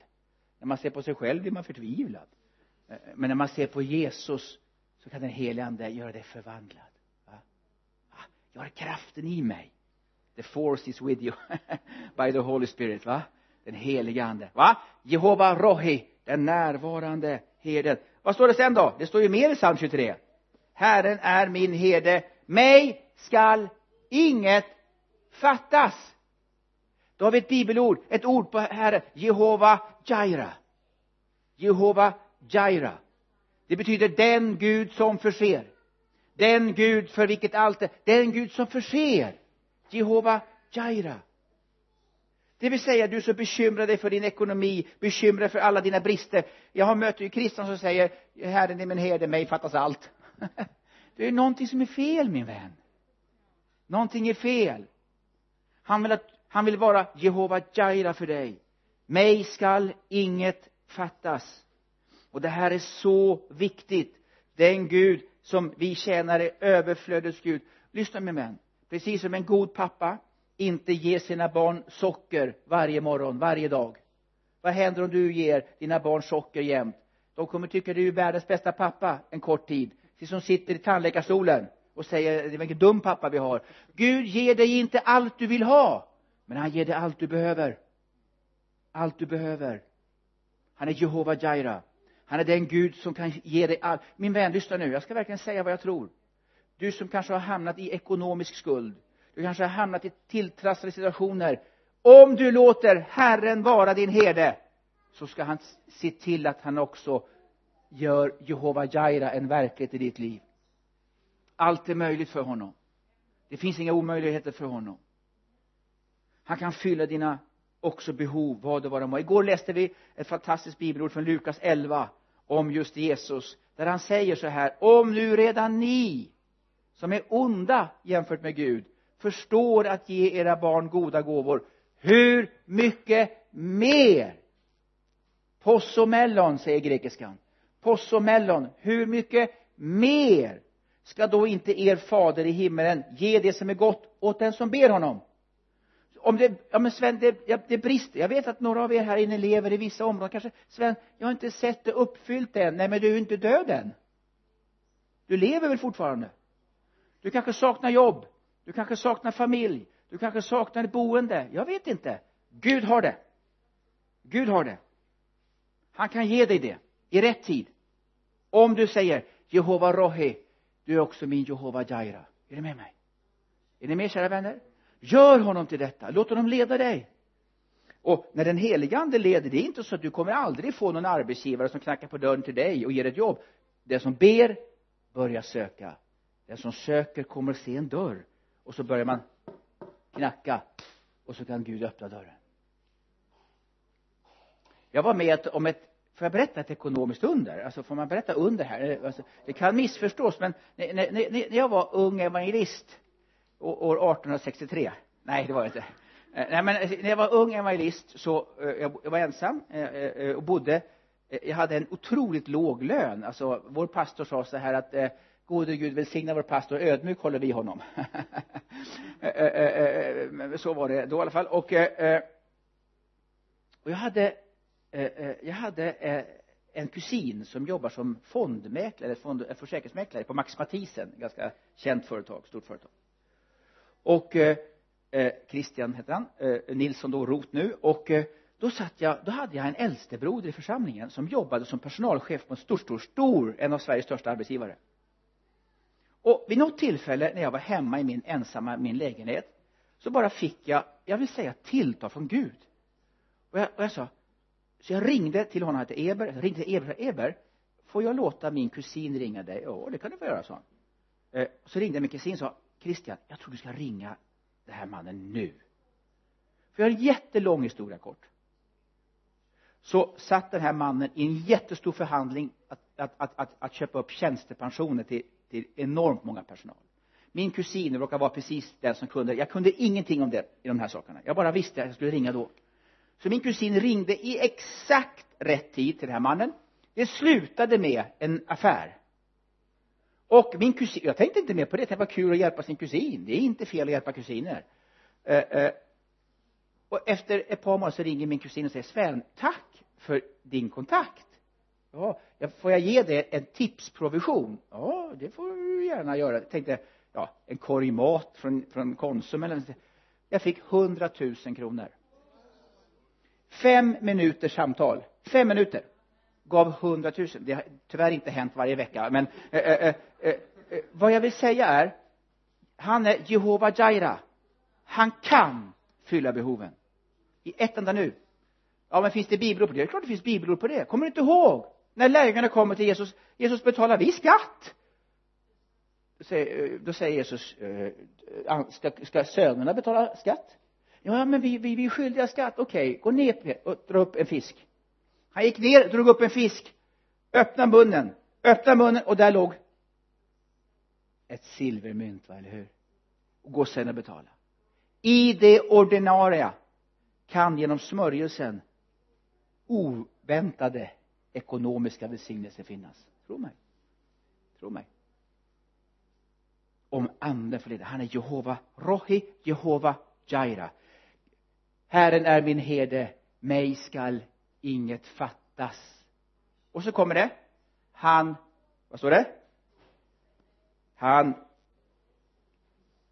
När man ser på sig själv blir man förtvivlad. Eh, eh, men när man ser på Jesus så kan den helige ande göra dig förvandlad? Jag har kraften i mig. The force is with you. By the Holy Spirit va? Den helige ande. Va? Jehova Rohi den närvarande herden vad står det sen då? Det står ju mer i psalm 23 Herren är min herde. Mig skall inget fattas. Då har vi ett bibelord ett ord på Herren. Jehova Jaira. Jehova Jaira. Det betyder den Gud som förser den Gud för vilket allt är den Gud som förser. Jehova Jaira. Det vill säga du som bekymrar dig för din ekonomi bekymrar dig för alla dina brister. Jag har mött ju kristna som säger herren är min herde mig fattas allt. Det är någonting som är fel min vän. Någonting är fel. Han vill att han vill vara Jehova Jaira för dig. Mig skall inget fattas. Och det här är så viktigt. Den Gud som vi tjänar är överflödets Gud. Lyssna med män precis som en god pappa inte ger sina barn socker varje morgon, varje dag. Vad händer om du ger dina barn socker jämt? De kommer tycka du är världens bästa pappa en kort tid. Precis som sitter i tandläkarstolen och säger det är vilken dum pappa vi har. Gud ger dig inte allt du vill ha men han ger dig allt du behöver. Allt du behöver. Han är Jehova Jaira han är den Gud som kan ge dig allt min vän lyssna nu. Jag ska verkligen säga vad jag tror. Du som kanske har hamnat i ekonomisk skuld du kanske har hamnat i tilltrasslade situationer. Om du låter Herren vara din herde så ska han se till att han också gör Jehova Jaira en verklighet i ditt liv. Allt är möjligt för honom. Det finns inga omöjligheter för honom. Han kan fylla dina också behov vad det var de var igår läste vi ett fantastiskt bibelord från Lukas 11 om just Jesus där han säger så här om nu redan ni som är onda jämfört med Gud förstår att ge era barn goda gåvor hur mycket mer? Possomellon säger grekiskan. Possomellon hur mycket mer ska då inte er fader i himmelen ge det som är gott åt den som ber honom? Om det, ja men Sven, det, det brister. Jag vet att några av er här inne lever i vissa områden. Kanske Sven, jag har inte sett det uppfyllt än. Nej men du är inte död än. Du lever väl fortfarande? Du kanske saknar jobb. Du kanske saknar familj. Du kanske saknar ett boende. Jag vet inte. Gud har det. Gud har det. Han kan ge dig det i rätt tid. Om du säger Jehova Rohi du är också min Jehova Jaira. Är du med mig? Är ni med kära vänner? Gör honom till detta. Låt honom leda dig. Och när den helige ande leder det är inte så att du kommer aldrig få någon arbetsgivare som knackar på dörren till dig och ger ett jobb. Den som ber börjar söka. Den som söker kommer se en dörr och så börjar man knacka och så kan Gud öppna dörren. Jag var med om ett får jag berätta ett ekonomiskt under? Alltså får man berätta under här? Alltså, det kan missförstås men när, när, när jag var ung evangelist år 1863 nej det var det inte. Eh, nej men eh, när jag var ung evangelist så eh, jag var ensam och bodde jag hade en otroligt låg lön. Alltså vår pastor sa så här att gode Gud välsigna vår pastor ödmjuk håller vi honom. Så var det då i alla fall. Och och jag hade jag hade en kusin som jobbar som fondmäklare, fond, försäkringsmäklare på Max Mathisen, ganska känt företag, stort företag och eh, eh, Christian heter han eh, Nilsson då Rot nu. Och eh, då satt jag då hade jag en äldstebroder i församlingen som jobbade som personalchef på en stor stor stor en av Sveriges största arbetsgivare. Och vid något tillfälle när jag var hemma i min ensamma min lägenhet så bara fick jag jag vill säga tilltal från Gud. Och jag, och jag sa så jag ringde till honom, han hette Eber, jag ringde till Eber, Eber får jag låta min kusin ringa dig? ja det kan du få göra, sa han. Eh, så ringde min kusin och sa Christian, jag tror du ska ringa den här mannen nu. För jag har en jättelång historia kort. Så satt den här mannen i en jättestor förhandling att, att, att, att, att köpa upp tjänstepensioner till, till enormt många personal. Min kusin råkar vara precis den som kunde. Jag kunde ingenting om det i de här sakerna. Jag bara visste att jag skulle ringa då. Så min kusin ringde i exakt rätt tid till den här mannen. Det slutade med en affär och min kusin, jag tänkte inte mer på det, det var kul att hjälpa sin kusin. Det är inte fel att hjälpa kusiner. Eh, eh, och efter ett par månader så ringer min kusin och säger Sven, tack för din kontakt. Ja, får jag ge dig en tipsprovision? Ja det får du gärna göra. Jag tänkte ja en korg mat från, från Konsum eller jag fick hundratusen kronor. Fem minuters samtal. Fem minuter. Gav hundratusen. Det har tyvärr inte hänt varje vecka men eh, eh, eh eh, eh, vad jag vill säga är han är Jehova Jaira. Han kan fylla behoven. I ett enda nu. Ja men finns det bibelord på det? det är klart det finns bibelord på det. Kommer du inte ihåg? När lärjungarna kommer till Jesus Jesus betalar vi skatt. Då säger, eh, Jesus eh, ska, ska sönerna betala skatt? Ja men vi, vi, vi är skyldiga skatt. Okej okay, gå ner och dra upp en fisk. Han gick ner drog upp en fisk. Öppna munnen. Öppna munnen och där låg ett silvermynt va, eller hur? Och gå sen och betala. I det ordinarie kan genom smörjelsen oväntade ekonomiska välsignelser finnas. Tro mig. Tro mig. Om anden får leda. Han är Jehova Rohi Jehova Jaira. Herren är min herde. Mig skall inget fattas. Och så kommer det. Han vad står det? Han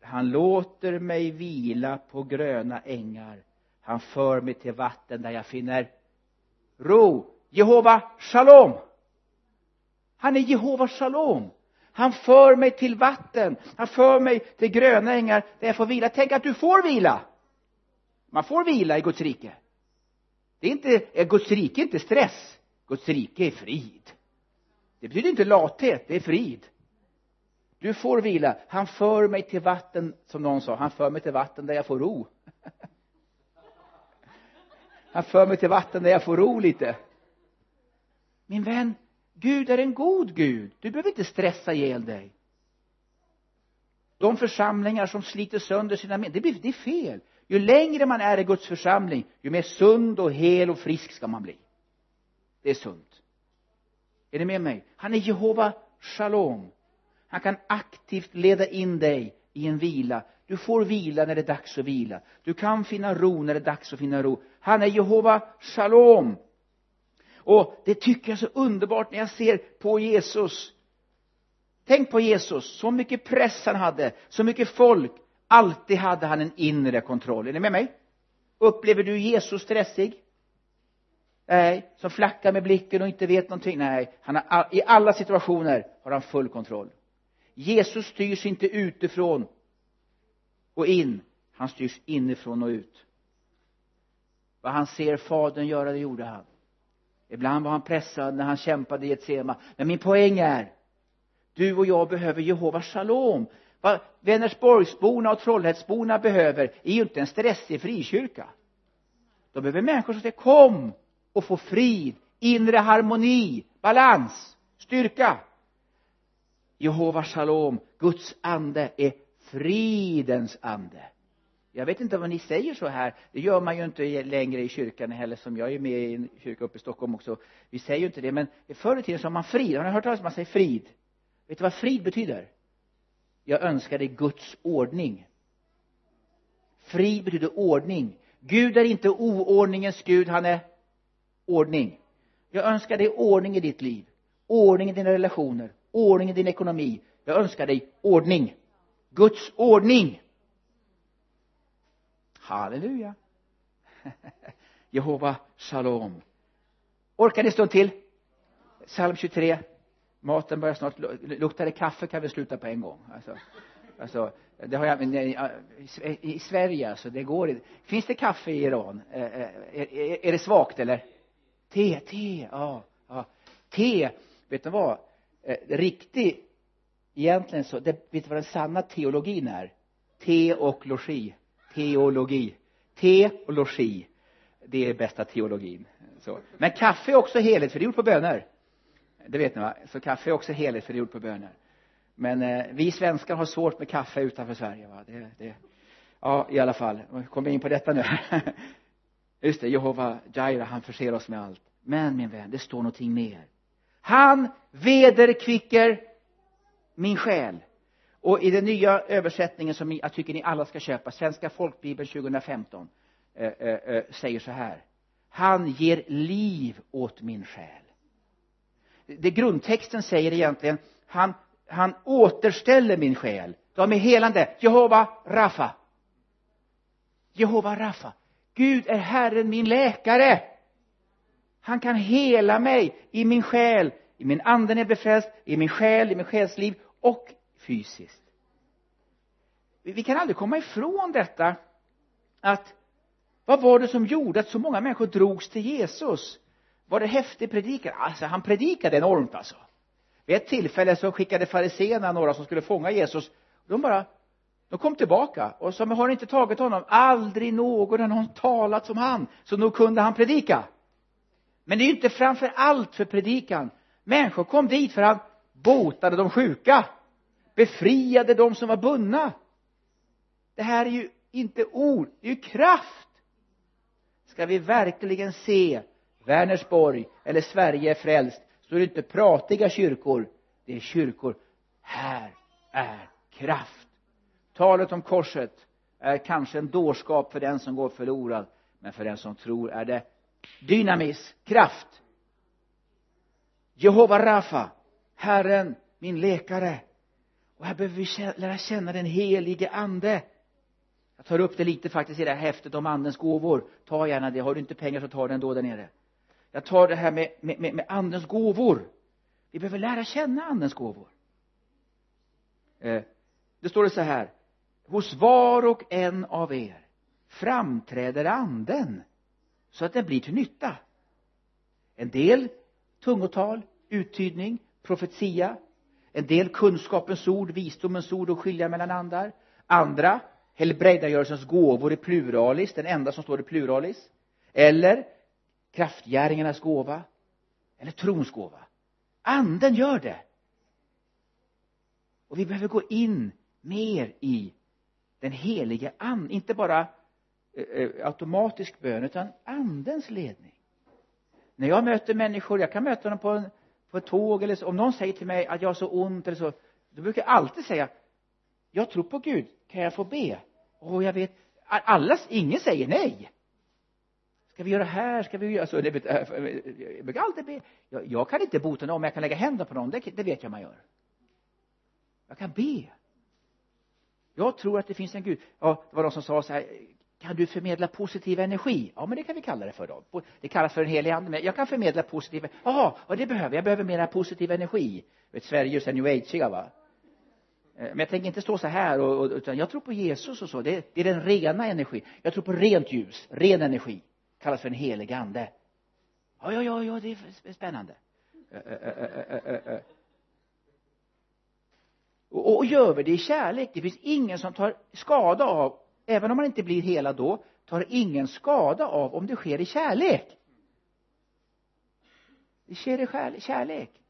han låter mig vila på gröna ängar. Han för mig till vatten där jag finner ro. Jehova Shalom! Han är Jehova Shalom. Han för mig till vatten. Han för mig till gröna ängar där jag får vila. Tänk att du får vila! Man får vila i Guds rike. Det är inte Guds rike är inte stress? Guds rike är frid. Det betyder inte lathet det är frid du får vila. Han för mig till vatten som någon sa. Han för mig till vatten där jag får ro. Han för mig till vatten där jag får ro lite. Min vän Gud är en god Gud. Du behöver inte stressa ihjäl dig. De församlingar som sliter sönder sina medlemmar det, det är fel. Ju längre man är i Guds församling ju mer sund och hel och frisk ska man bli. Det är sunt. Är ni med mig? Han är Jehova Shalom han kan aktivt leda in dig i en vila. Du får vila när det är dags att vila. Du kan finna ro när det är dags att finna ro. Han är Jehova Shalom. Och det tycker jag är så underbart när jag ser på Jesus. Tänk på Jesus. Så mycket press han hade så mycket folk. Alltid hade han en inre kontroll. Är ni med mig? Upplever du Jesus stressig? Nej. Som flackar med blicken och inte vet någonting? Nej. Han har i alla situationer har han full kontroll. Jesus styrs inte utifrån och in. Han styrs inifrån och ut. Vad han ser fadern göra det gjorde han. Ibland var han pressad när han kämpade i ett sema. Men min poäng är du och jag behöver Jehovas Shalom. Vad Vänersborgsborna och Trollhättsborna behöver är ju inte en stressig frikyrka. De behöver människor som säger kom och få frid inre harmoni balans styrka. Jehova Shalom Guds ande är fridens ande. Jag vet inte vad ni säger så här. Det gör man ju inte längre i kyrkan heller som jag är med i en kyrka uppe i Stockholm också. Vi säger ju inte det men förr i tiden sa man frid. Har ni hört talas om man säger frid? Vet du vad frid betyder? Jag önskar dig Guds ordning. Frid betyder ordning. Gud är inte oordningens Gud han är ordning. Jag önskar dig ordning i ditt liv. Ordning i dina relationer ordning i din ekonomi. Jag önskar dig ordning. Guds ordning. Halleluja. Jehova Shalom. Orkar ni stund till? Psalm 23 maten börjar snart luktar det kaffe kan vi sluta på en gång. Alltså, alltså det har jag eh, i Sverige alltså det går inte. Finns det kaffe i Iran? Eh, eh, är, är, är det svagt eller? Te, te, ja, ja. Te, vet du vad? Eh, riktig egentligen så det, vet du vad den sanna teologin är? Te och logi. Teologi. Te och logi. Det är bästa teologin. Så. men kaffe är också heligt för det är gjort på bönor det vet ni va? Så kaffe är också heligt för det är gjort på bönor men eh, vi svenskar har svårt med kaffe utanför Sverige va? Det, det. Ja i alla fall. Kommer in på detta nu. Just det Jehova Jaira han förser oss med allt. Men min vän det står någonting mer han vederkvicker min själ. Och i den nya översättningen som jag tycker ni alla ska köpa svenska folkbibeln 2015 äh, äh, säger så här. Han ger liv åt min själ. Det grundtexten säger egentligen han, han återställer min själ. De är helande. Jehova Rafa Jehova Rafa Gud är Herren min läkare han kan hela mig i min själ i min ande när jag blir frälst i min själ, i min själsliv och fysiskt. Vi kan aldrig komma ifrån detta att vad var det som gjorde att så många människor drogs till Jesus? Var det häftig predikan? Alltså han predikade enormt alltså. Vid ett tillfälle så skickade fariséerna några som skulle fånga Jesus. De bara de kom tillbaka och sa men har ni inte tagit honom? Aldrig någon har någon talat som han. Så nog kunde han predika men det är ju inte framför allt för predikan. Människor kom dit för han botade de sjuka befriade de som var bundna. Det här är ju inte ord det är ju kraft. Ska vi verkligen se Vänersborg eller Sverige är frälst så är det inte pratiga kyrkor det är kyrkor. Här är kraft. Talet om korset är kanske en dårskap för den som går förlorad men för den som tror är det dynamis, kraft. Jehova Rafa Herren, min läkare. Och här behöver vi lära känna den helige ande. Jag tar upp det lite faktiskt i det här häftet om andens gåvor. Ta gärna det, har du inte pengar så ta den då där nere. Jag tar det här med, med, med, med andens gåvor. Vi behöver lära känna andens gåvor. Eh, det står det så här. Hos var och en av er framträder anden så att den blir till nytta. En del tungotal, uttydning, profetia. En del kunskapens ord, visdomens ord och skilja mellan andar. Andra helbrägdagörelsens gåvor i pluralis, den enda som står i pluralis. Eller kraftgärningarnas gåva. Eller trons gåva. Anden gör det. Och vi behöver gå in mer i den heliga anden, inte bara Eh, eh, automatisk bön utan andens ledning. När jag möter människor, jag kan möta dem på, en, på ett tåg eller så, om någon säger till mig att jag har så ont eller så då brukar jag alltid säga jag tror på Gud, kan jag få be? Och jag vet alla, ingen säger nej. Ska vi göra här, ska vi göra så alltså, det, äh, jag brukar alltid be. Jag, jag kan inte bota någon men jag kan lägga händerna på någon. Det, det vet jag man gör. Jag kan be. Jag tror att det finns en Gud. Ja det var någon som sa så här kan du förmedla positiv energi. Ja men det kan vi kalla det för då. Det kallas för en helig ande men jag kan förmedla positiv e- jaha vad det behöver jag. Behöver mera positiv energi. Vet Sverige är så new age va? Eh, men jag tänker inte stå så här och, och, utan jag tror på Jesus och så. Det, det är den rena energin jag tror på rent ljus ren energi. Kallas för en helig ande. Ja ja ja ja det är spännande. Och, och gör vi det i kärlek? Det finns ingen som tar skada av även om man inte blir hela då tar ingen skada av om det sker i kärlek. Det sker i kärlek.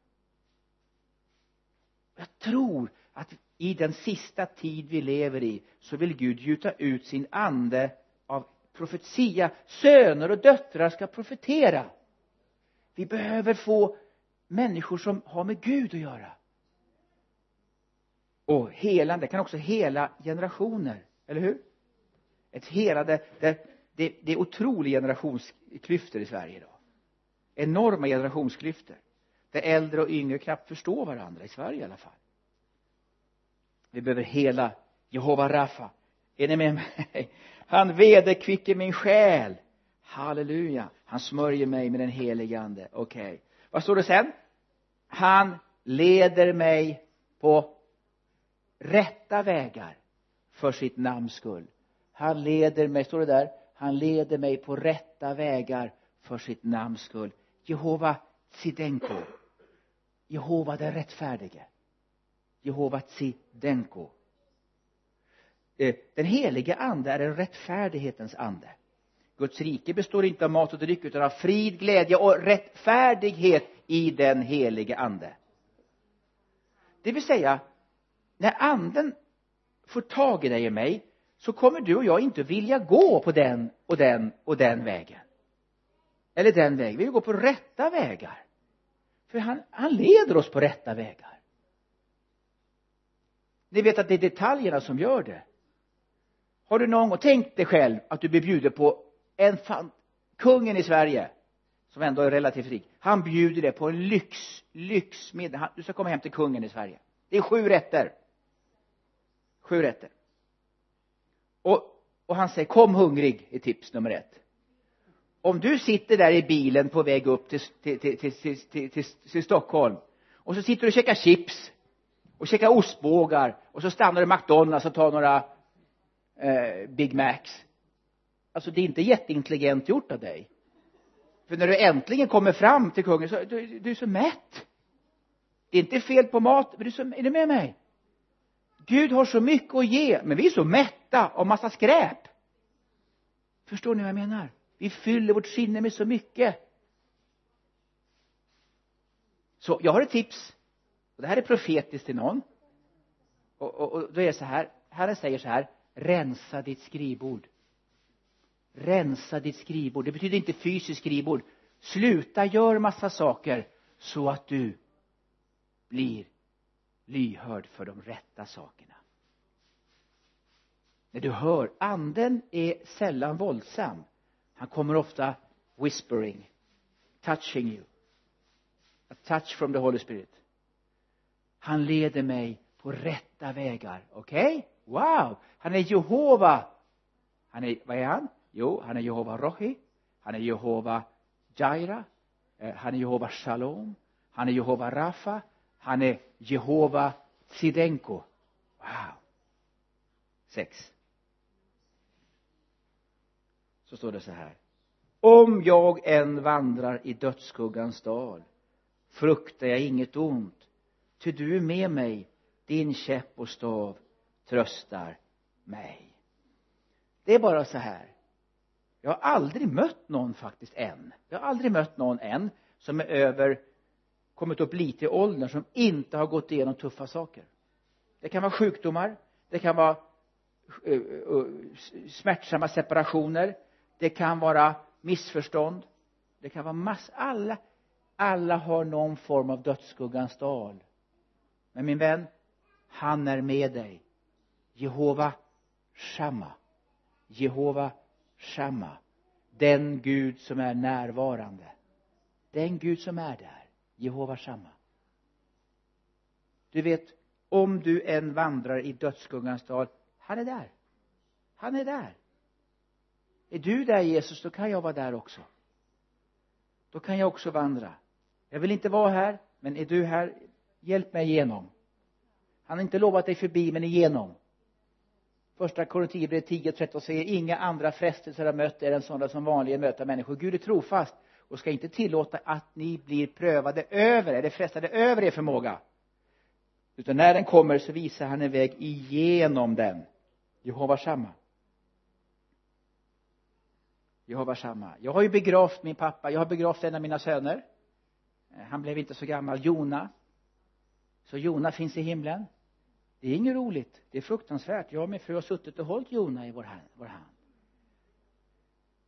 Jag tror att i den sista tid vi lever i så vill Gud gjuta ut sin ande av profetia. Söner och döttrar ska profetera. Vi behöver få människor som har med Gud att göra. Och helande kan också hela generationer. Eller hur? Ett helande det, det, det är otroliga generationsklyftor i Sverige idag. Enorma generationsklyftor. Där äldre och yngre knappt förstår varandra i Sverige i alla fall. Vi behöver hela Jehova Rafa är ni med mig? Han vederkvicker min själ. Halleluja. Han smörjer mig med den helige ande. Okej. Okay. vad står det sen? Han leder mig på rätta vägar för sitt namns skull han leder mig, står det där han leder mig på rätta vägar för sitt namns skull. Jehova Tsidenko Jehova den rättfärdige. Jehova Tsidenko eh, den helige ande är en rättfärdighetens ande. Guds rike består inte av mat och dryck utan av frid, glädje och rättfärdighet i den helige ande. Det vill säga när anden får tag i dig och mig så kommer du och jag inte vilja gå på den och den och den vägen. Eller den vägen, vi vill gå på rätta vägar. För han, han leder oss på rätta vägar. Ni vet att det är detaljerna som gör det. Har du någon gång tänkt dig själv att du blir bjuden på en fan, kungen i Sverige som ändå är relativt rik. Han bjuder dig på en lyx lyxmiddag. Du ska komma hem till kungen i Sverige. Det är sju rätter. Sju rätter och, och han säger kom hungrig är tips nummer ett. Om du sitter där i bilen på väg upp till, till, till, till, till, till, till Stockholm och så sitter du och käkar chips och käkar ostbågar och så stannar du i McDonalds och tar några eh, Big Macs. Alltså det är inte jätteintelligent gjort av dig. För när du äntligen kommer fram till kungen så du, du är så mätt. Det är inte fel på mat men du är, så, är du med mig? Gud har så mycket att ge men vi är så mätta av massa skräp. Förstår ni vad jag menar? Vi fyller vårt sinne med så mycket. Så jag har ett tips. Och det här är profetiskt till någon. Och, och, och då är det så här. Herren säger så här. Rensa ditt skrivbord. Rensa ditt skrivbord. Det betyder inte fysiskt skrivbord. Sluta gör massa saker så att du blir lyhörd för de rätta sakerna när du hör anden är sällan våldsam. Han kommer ofta whispering touching you. A touch from the Holy Spirit. Han leder mig på rätta vägar okej? Okay? wow! Han är Jehova. Han är vad är han? Jo han är Jehova Rohi. Han är Jehova Jaira. Eh, han är Jehova Shalom. Han är Jehova Rafa han är Jehova Sidenko. Wow! Sex så står det så här. Om jag än vandrar i dödsskuggans dal fruktar jag inget ont ty du är med mig. Din käpp och stav tröstar mig. Det är bara så här. Jag har aldrig mött någon faktiskt än. Jag har aldrig mött någon än som är över kommit upp lite i åldern som inte har gått igenom tuffa saker. Det kan vara sjukdomar det kan vara eh, eh, smärtsamma separationer det kan vara missförstånd. Det kan vara mass alla alla har någon form av dödsskuggans dal. Men min vän han är med dig. Jehova Shamma Jehova Shamma den Gud som är närvarande. Den Gud som är där. Jehova Shamma du vet om du än vandrar i dödsskuggans dal han är där. Han är där är du där Jesus då kan jag vara där också. Då kan jag också vandra. Jag vill inte vara här men är du här hjälp mig igenom. Han har inte lovat dig förbi men igenom. Första Korinthierbrevet 10 13 säger inga andra frestelser har mött er än sådana som vanligen möter människor. Gud är trofast och ska inte tillåta att ni blir prövade över eller frestade över er förmåga. Utan när den kommer så visar han en väg igenom den. Jehova samma Jehova samma jag har ju begravt min pappa. Jag har begravt en av mina söner. Eh, han blev inte så gammal. Jona. Så Jona finns i himlen. Det är inget roligt. Det är fruktansvärt. Jag och min fru har suttit och hållit Jona i vår hand, vår hand.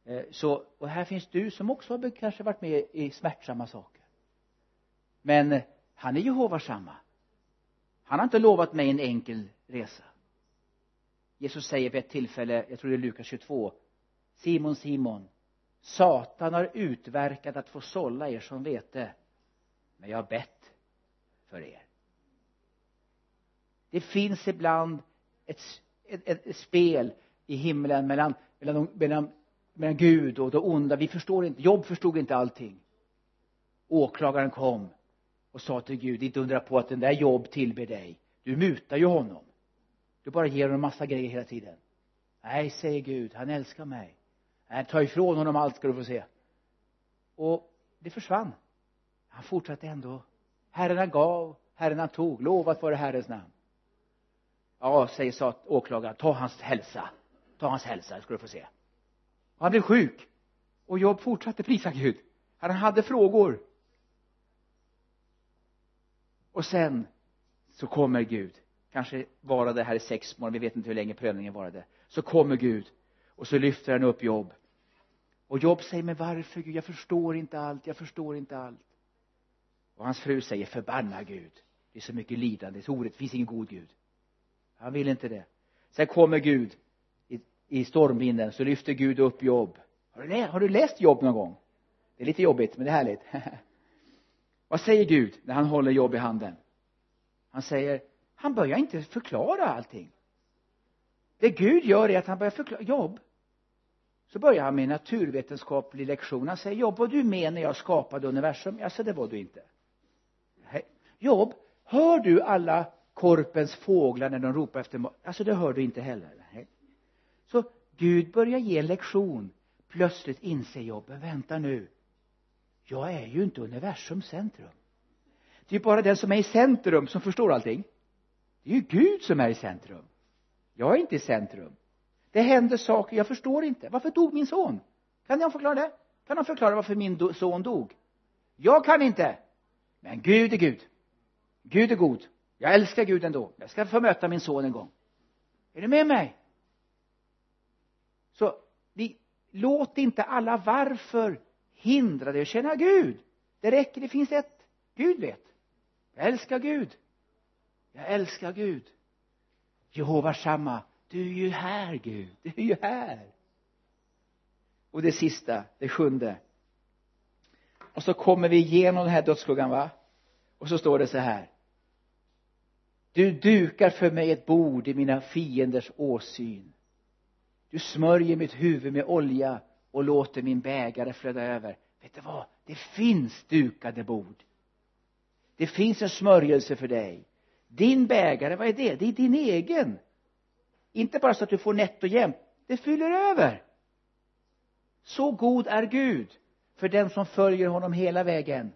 Eh, så och här finns du som också har kanske varit med i smärtsamma saker. Men eh, han är Jehovas samma han har inte lovat mig en enkel resa. Jesus säger vid ett tillfälle jag tror det är Lukas 22 Simon Simon Satan har utverkat att få sålla er som vete men jag har bett för er. Det finns ibland ett, ett, ett spel i himlen mellan, mellan, mellan, mellan Gud och det onda. Vi förstår inte, Jobb förstod inte allting. Åklagaren kom och sa till Gud inte undra på att den där Jobb tillber dig. Du mutar ju honom. Du bara ger honom en massa grejer hela tiden. Nej säger Gud han älskar mig nej ta ifrån honom allt ska du få se. Och det försvann. Han fortsatte ändå. Herren han gav Herren han tog. Lovat vare Herrens namn. Ja säger åklagaren ta hans hälsa. Ta hans hälsa ska du få se. Och han blev sjuk. Och Jobb fortsatte prisa Gud. Han hade frågor. Och sen så kommer Gud. Kanske varade här i sex månader vi vet inte hur länge prövningen varade. Så kommer Gud och så lyfter han upp Jobb och Jobb säger men varför Gud? Jag förstår inte allt jag förstår inte allt. Och hans fru säger förbanna Gud. Det är så mycket lidande det är så orätt det finns ingen god Gud. Han vill inte det. Sen kommer Gud i, i stormvinden så lyfter Gud upp Jobb har du, läst, har du läst Jobb någon gång? Det är lite jobbigt men det är härligt. Vad säger Gud när han håller jobb i handen? Han säger han börjar inte förklara allting. Det Gud gör är att han börjar förklara jobb så börjar han med en naturvetenskaplig lektion. Han säger jobb var du med när jag skapade universum? Alltså det var du inte. Nej. jobb hör du alla korpens fåglar när de ropar efter mat alltså det hör du inte heller. Nej. så Gud börjar ge en lektion. Plötsligt inser jobben vänta nu. Jag är ju inte universums centrum. Det är bara den som är i centrum som förstår allting. Det är ju Gud som är i centrum. Jag är inte i centrum det händer saker. Jag förstår inte. Varför dog min son? Kan någon förklara det? Kan någon förklara varför min son dog? Jag kan inte. Men Gud är Gud. Gud är god. Jag älskar Gud ändå. Jag ska få möta min son en gång. Är du med mig? Så vi låt inte alla varför hindra dig att känna Gud. Det räcker det finns ett. Gud vet. Jag älskar Gud. Jag älskar Gud. Jehova samma du är ju här Gud. Du är ju här. Och det sista det sjunde. Och så kommer vi igenom den här dödsskuggan va? Och så står det så här. Du dukar för mig ett bord i mina fienders åsyn. Du smörjer mitt huvud med olja och låter min bägare flöda över. Vet du vad? Det finns dukade bord. Det finns en smörjelse för dig. Din bägare, vad är det? det är din egen inte bara så att du får nätt och jämnt det fyller över. Så god är Gud för den som följer honom hela vägen.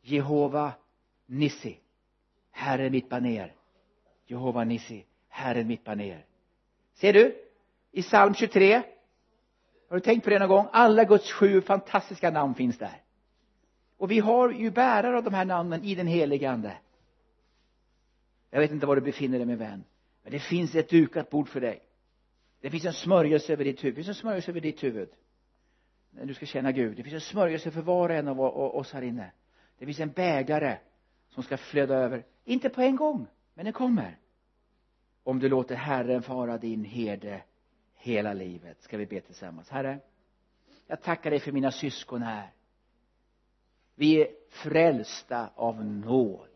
Jehova Nissi. Herren mitt baner. Jehova Nissi. Herren mitt baner. Ser du? I psalm 23 har du tänkt på det någon gång? Alla Guds sju fantastiska namn finns där. Och vi har ju bärare av de här namnen i den helige ande. Jag vet inte var du befinner dig min vän men det finns ett dukat bord för dig. Det finns en smörjelse över ditt huvud. Det finns en smörjelse över ditt huvud. När du ska känna Gud. Det finns en smörjelse för var och en av oss här inne. Det finns en bägare som ska flöda över. Inte på en gång men den kommer. Om du låter Herren fara din herde hela livet ska vi be tillsammans. Herre jag tackar dig för mina syskon här. Vi är frälsta av nåd.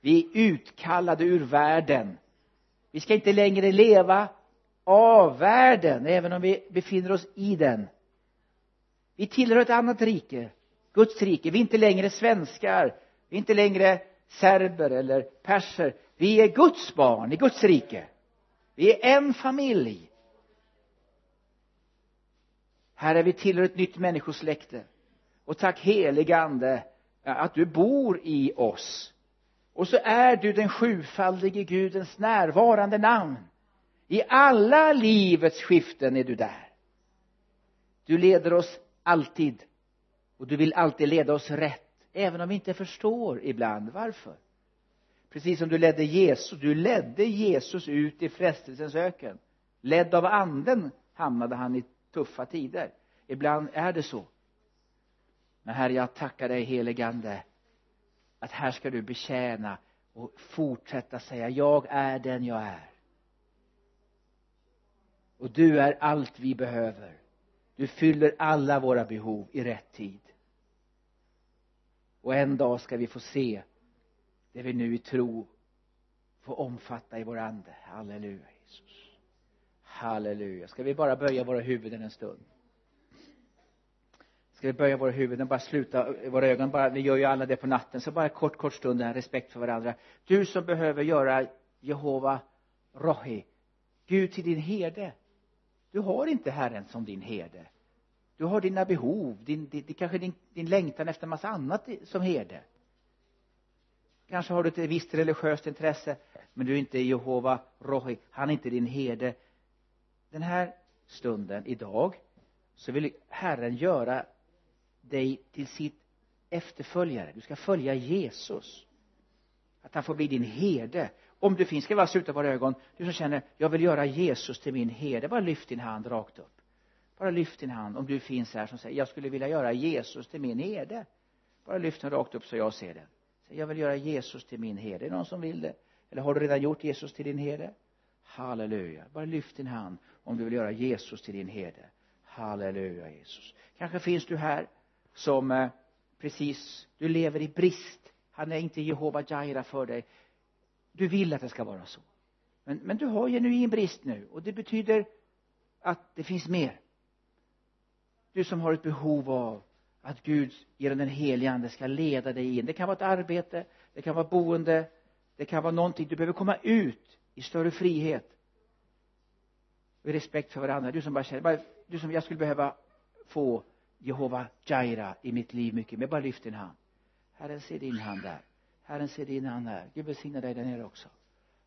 Vi är utkallade ur världen vi ska inte längre leva av världen även om vi befinner oss i den. Vi tillhör ett annat rike Guds rike. Vi är inte längre svenskar vi är inte längre serber eller perser. Vi är Guds barn i Guds rike. Vi är en familj. Herre vi tillhör ett nytt människosläkte och tack helige ande att du bor i oss och så är du den sjufaldige gudens närvarande namn. I alla livets skiften är du där. Du leder oss alltid och du vill alltid leda oss rätt även om vi inte förstår ibland varför. Precis som du ledde Jesus du ledde Jesus ut i frestelsens öken. Ledd av anden hamnade han i tuffa tider. Ibland är det så. Men herre jag tackar dig heligande att här ska du betjäna och fortsätta säga jag är den jag är. Och du är allt vi behöver. Du fyller alla våra behov i rätt tid. Och en dag ska vi få se det vi nu i tro får omfatta i vår ande. Halleluja Jesus. Halleluja. Ska vi bara böja våra huvuden en stund? Ska vi böja våra huvuden bara sluta våra ögon bara vi gör ju alla det på natten. Så bara kort kort stund här respekt för varandra. Du som behöver göra Jehova Rohi Gud till din herde. Du har inte Herren som din herde. Du har dina behov din, din, kanske din, din längtan efter en massa annat som herde. Kanske har du ett visst religiöst intresse men du är inte Jehova Rohi. Han är inte din herde. Den här stunden idag så vill Herren göra dig till sitt efterföljare. Du ska följa Jesus. Att han får bli din herde. Om du finns ska vi bara sluta våra ögon. Du som känner jag vill göra Jesus till min herde. Bara lyft din hand rakt upp. Bara lyft din hand. Om du finns här som säger jag skulle vilja göra Jesus till min herde. Bara lyft den rakt upp så jag ser den. Säg, jag vill göra Jesus till min herde. Är det någon som vill det? Eller har du redan gjort Jesus till din herde? Halleluja. Bara lyft din hand om du vill göra Jesus till din herde. Halleluja Jesus. Kanske finns du här som eh, precis du lever i brist. Han är inte Jehova Jaira för dig. Du vill att det ska vara så. Men, men du har genuin brist nu och det betyder att det finns mer. Du som har ett behov av att Gud genom den helige ande ska leda dig in. Det kan vara ett arbete det kan vara boende det kan vara någonting. Du behöver komma ut i större frihet och i respekt för varandra. Du som bara känner du som jag skulle behöva få Jehova Jaira i mitt liv mycket. Men bara lyft din hand. Herren ser din hand där. Herren ser din hand där. Gud välsigna dig där nere också.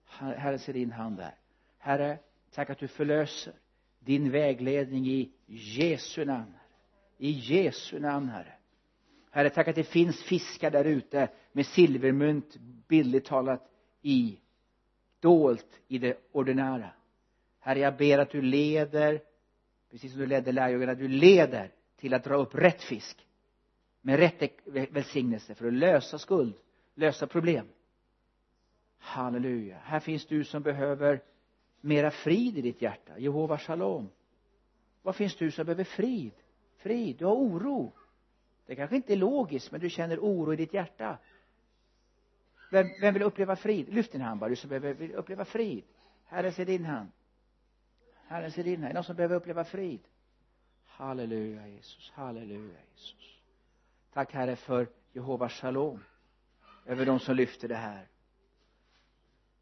Herren ser din hand där. Herre tack att du förlöser din vägledning i Jesu namn i Jesu namn Herre. Herre tack att det finns fiskar där ute med silvermynt bildligt talat i dolt i det ordinära. Herre jag ber att du leder precis som du ledde lärjungarna du leder till att dra upp rätt fisk med rätt välsignelse för att lösa skuld lösa problem. Halleluja. Här finns du som behöver mera frid i ditt hjärta. Jehova shalom. Var finns du som behöver frid? Frid. Du har oro. Det kanske inte är logiskt men du känner oro i ditt hjärta. Vem, vem vill uppleva frid? Lyft din hand bara du som behöver uppleva frid. Herren ser din hand. Herren ser din hand. Är någon som behöver uppleva frid? Halleluja Jesus. Halleluja Jesus. Tack Herre för Jehova shalom över de som lyfter det här.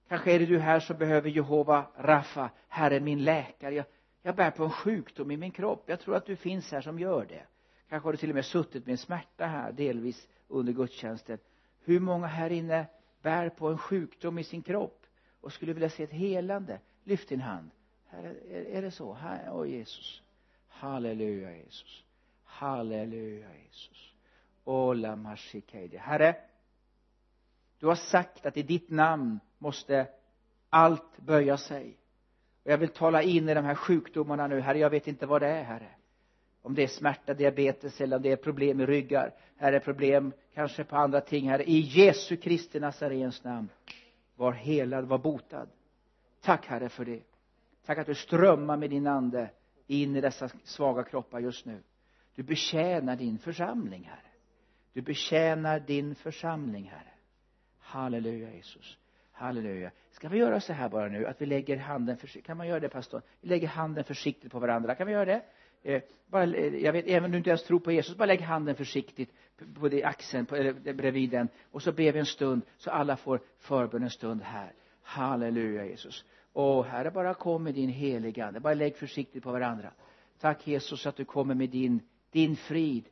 Kanske är det du här som behöver Jehova Rafa Herre min läkare. Jag, jag bär på en sjukdom i min kropp. Jag tror att du finns här som gör det. Kanske har du till och med suttit med en smärta här delvis under gudstjänsten. Hur många här inne bär på en sjukdom i sin kropp och skulle vilja se ett helande? Lyft din hand. Här, är, är det så? Här, åh Jesus halleluja Jesus. Halleluja Jesus. Ola mashikeide. Herre du har sagt att i ditt namn måste allt böja sig. Och jag vill tala in i de här sjukdomarna nu. Herre jag vet inte vad det är herre. Om det är smärta, diabetes eller om det är problem i ryggar. Herre, problem kanske på andra ting herre. I Jesu Kristi Nazarens namn var helad, var botad. Tack herre för det. Tack att du strömmar med din ande in i dessa svaga kroppar just nu. Du betjänar din församling herre. Du betjänar din församling herre. Halleluja Jesus. Halleluja. Ska vi göra så här bara nu att vi lägger handen försiktigt? Kan man göra det pastor? Vi lägger handen försiktigt på varandra. Kan vi göra det? Eh, bara, eh, jag vet även om du inte ens tror på Jesus bara lägg handen försiktigt på det axeln på, eller bredvid den. Och så ber vi en stund så alla får förbön en stund här. Halleluja Jesus åh herre bara kom med din heliga ande. Bara lägg försiktigt på varandra. Tack Jesus att du kommer med din din frid.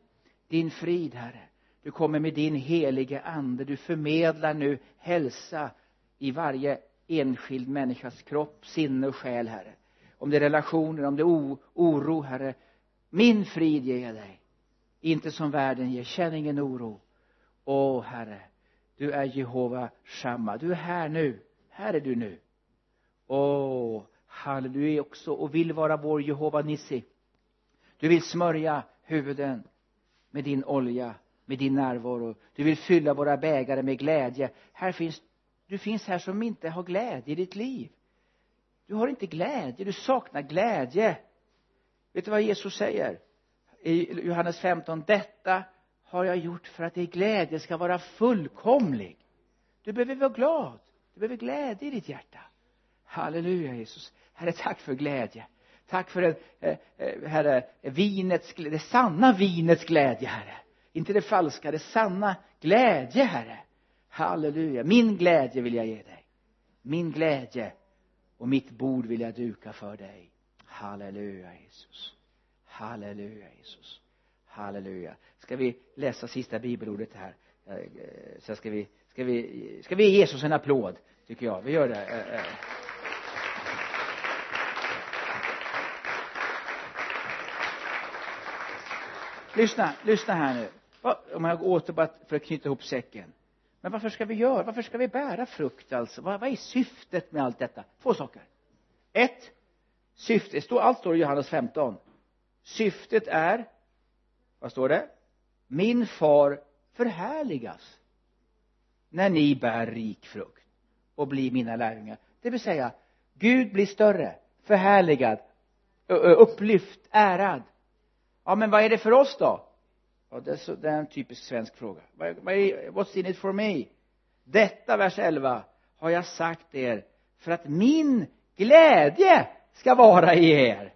Din frid herre. Du kommer med din heliga ande. Du förmedlar nu hälsa i varje enskild människas kropp, sinne och själ herre. Om det är relationer, om det är oro herre min frid ger jag dig. Inte som världen ger, känn ingen oro. Åh herre du är Jehova Shamma du är här nu. Här är du nu åh halleluja du är också. Och vill vara vår Jehova Nissi. Du vill smörja huvuden med din olja med din närvaro. Du vill fylla våra bägare med glädje. Här finns du finns här som inte har glädje i ditt liv. Du har inte glädje, du saknar glädje. Vet du vad Jesus säger? I Johannes 15 detta har jag gjort för att din glädje ska vara fullkomlig. Du behöver vara glad. Du behöver glädje i ditt hjärta halleluja Jesus. Herre tack för glädje. Tack för eh, eh, herre vinets det sanna vinets glädje herre. Inte det falska det sanna glädje herre. Halleluja. Min glädje vill jag ge dig. Min glädje och mitt bord vill jag duka för dig. Halleluja Jesus. Halleluja Jesus. Halleluja. Ska vi läsa sista bibelordet här? Eh, eh så ska vi ska vi ska vi ge Jesus en applåd tycker jag. Vi gör det eh, eh lyssna lyssna här nu. Om jag åter bara för att knyta ihop säcken. Men varför ska vi göra varför ska vi bära frukt alltså? Vad, vad är syftet med allt detta? Två saker. Ett syfte, står, allt står i Johannes 15 syftet är vad står det? Min far förhärligas när ni bär rik frukt och blir mina lärjungar. Det vill säga Gud blir större förhärligad upplyft, ärad ja men vad är det för oss då? Ja det är, så, det är en typisk svensk fråga. What's in it for me? Detta vers 11 har jag sagt er för att min glädje ska vara i er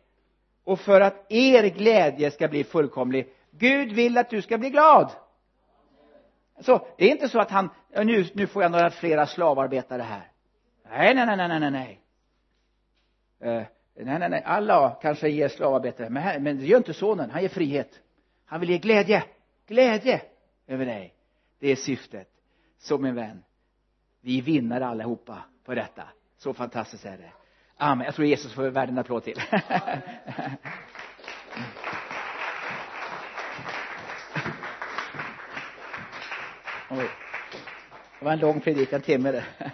och för att er glädje ska bli fullkomlig. Gud vill att du ska bli glad. Så det är inte så att han nu, nu får jag några flera slavarbetare här. Nej nej nej nej nej nej. Eh, nej nej nej. Alla kanske ger slavarbete men, men det gör inte sonen. Han ger frihet. Han vill ge glädje. Glädje över dig. Det är syftet. Så min vän vi är vinnare allihopa på detta. Så fantastiskt är det. Amen. Jag tror Jesus får världen en applåd till. Oj. det var en lång predikan timme det.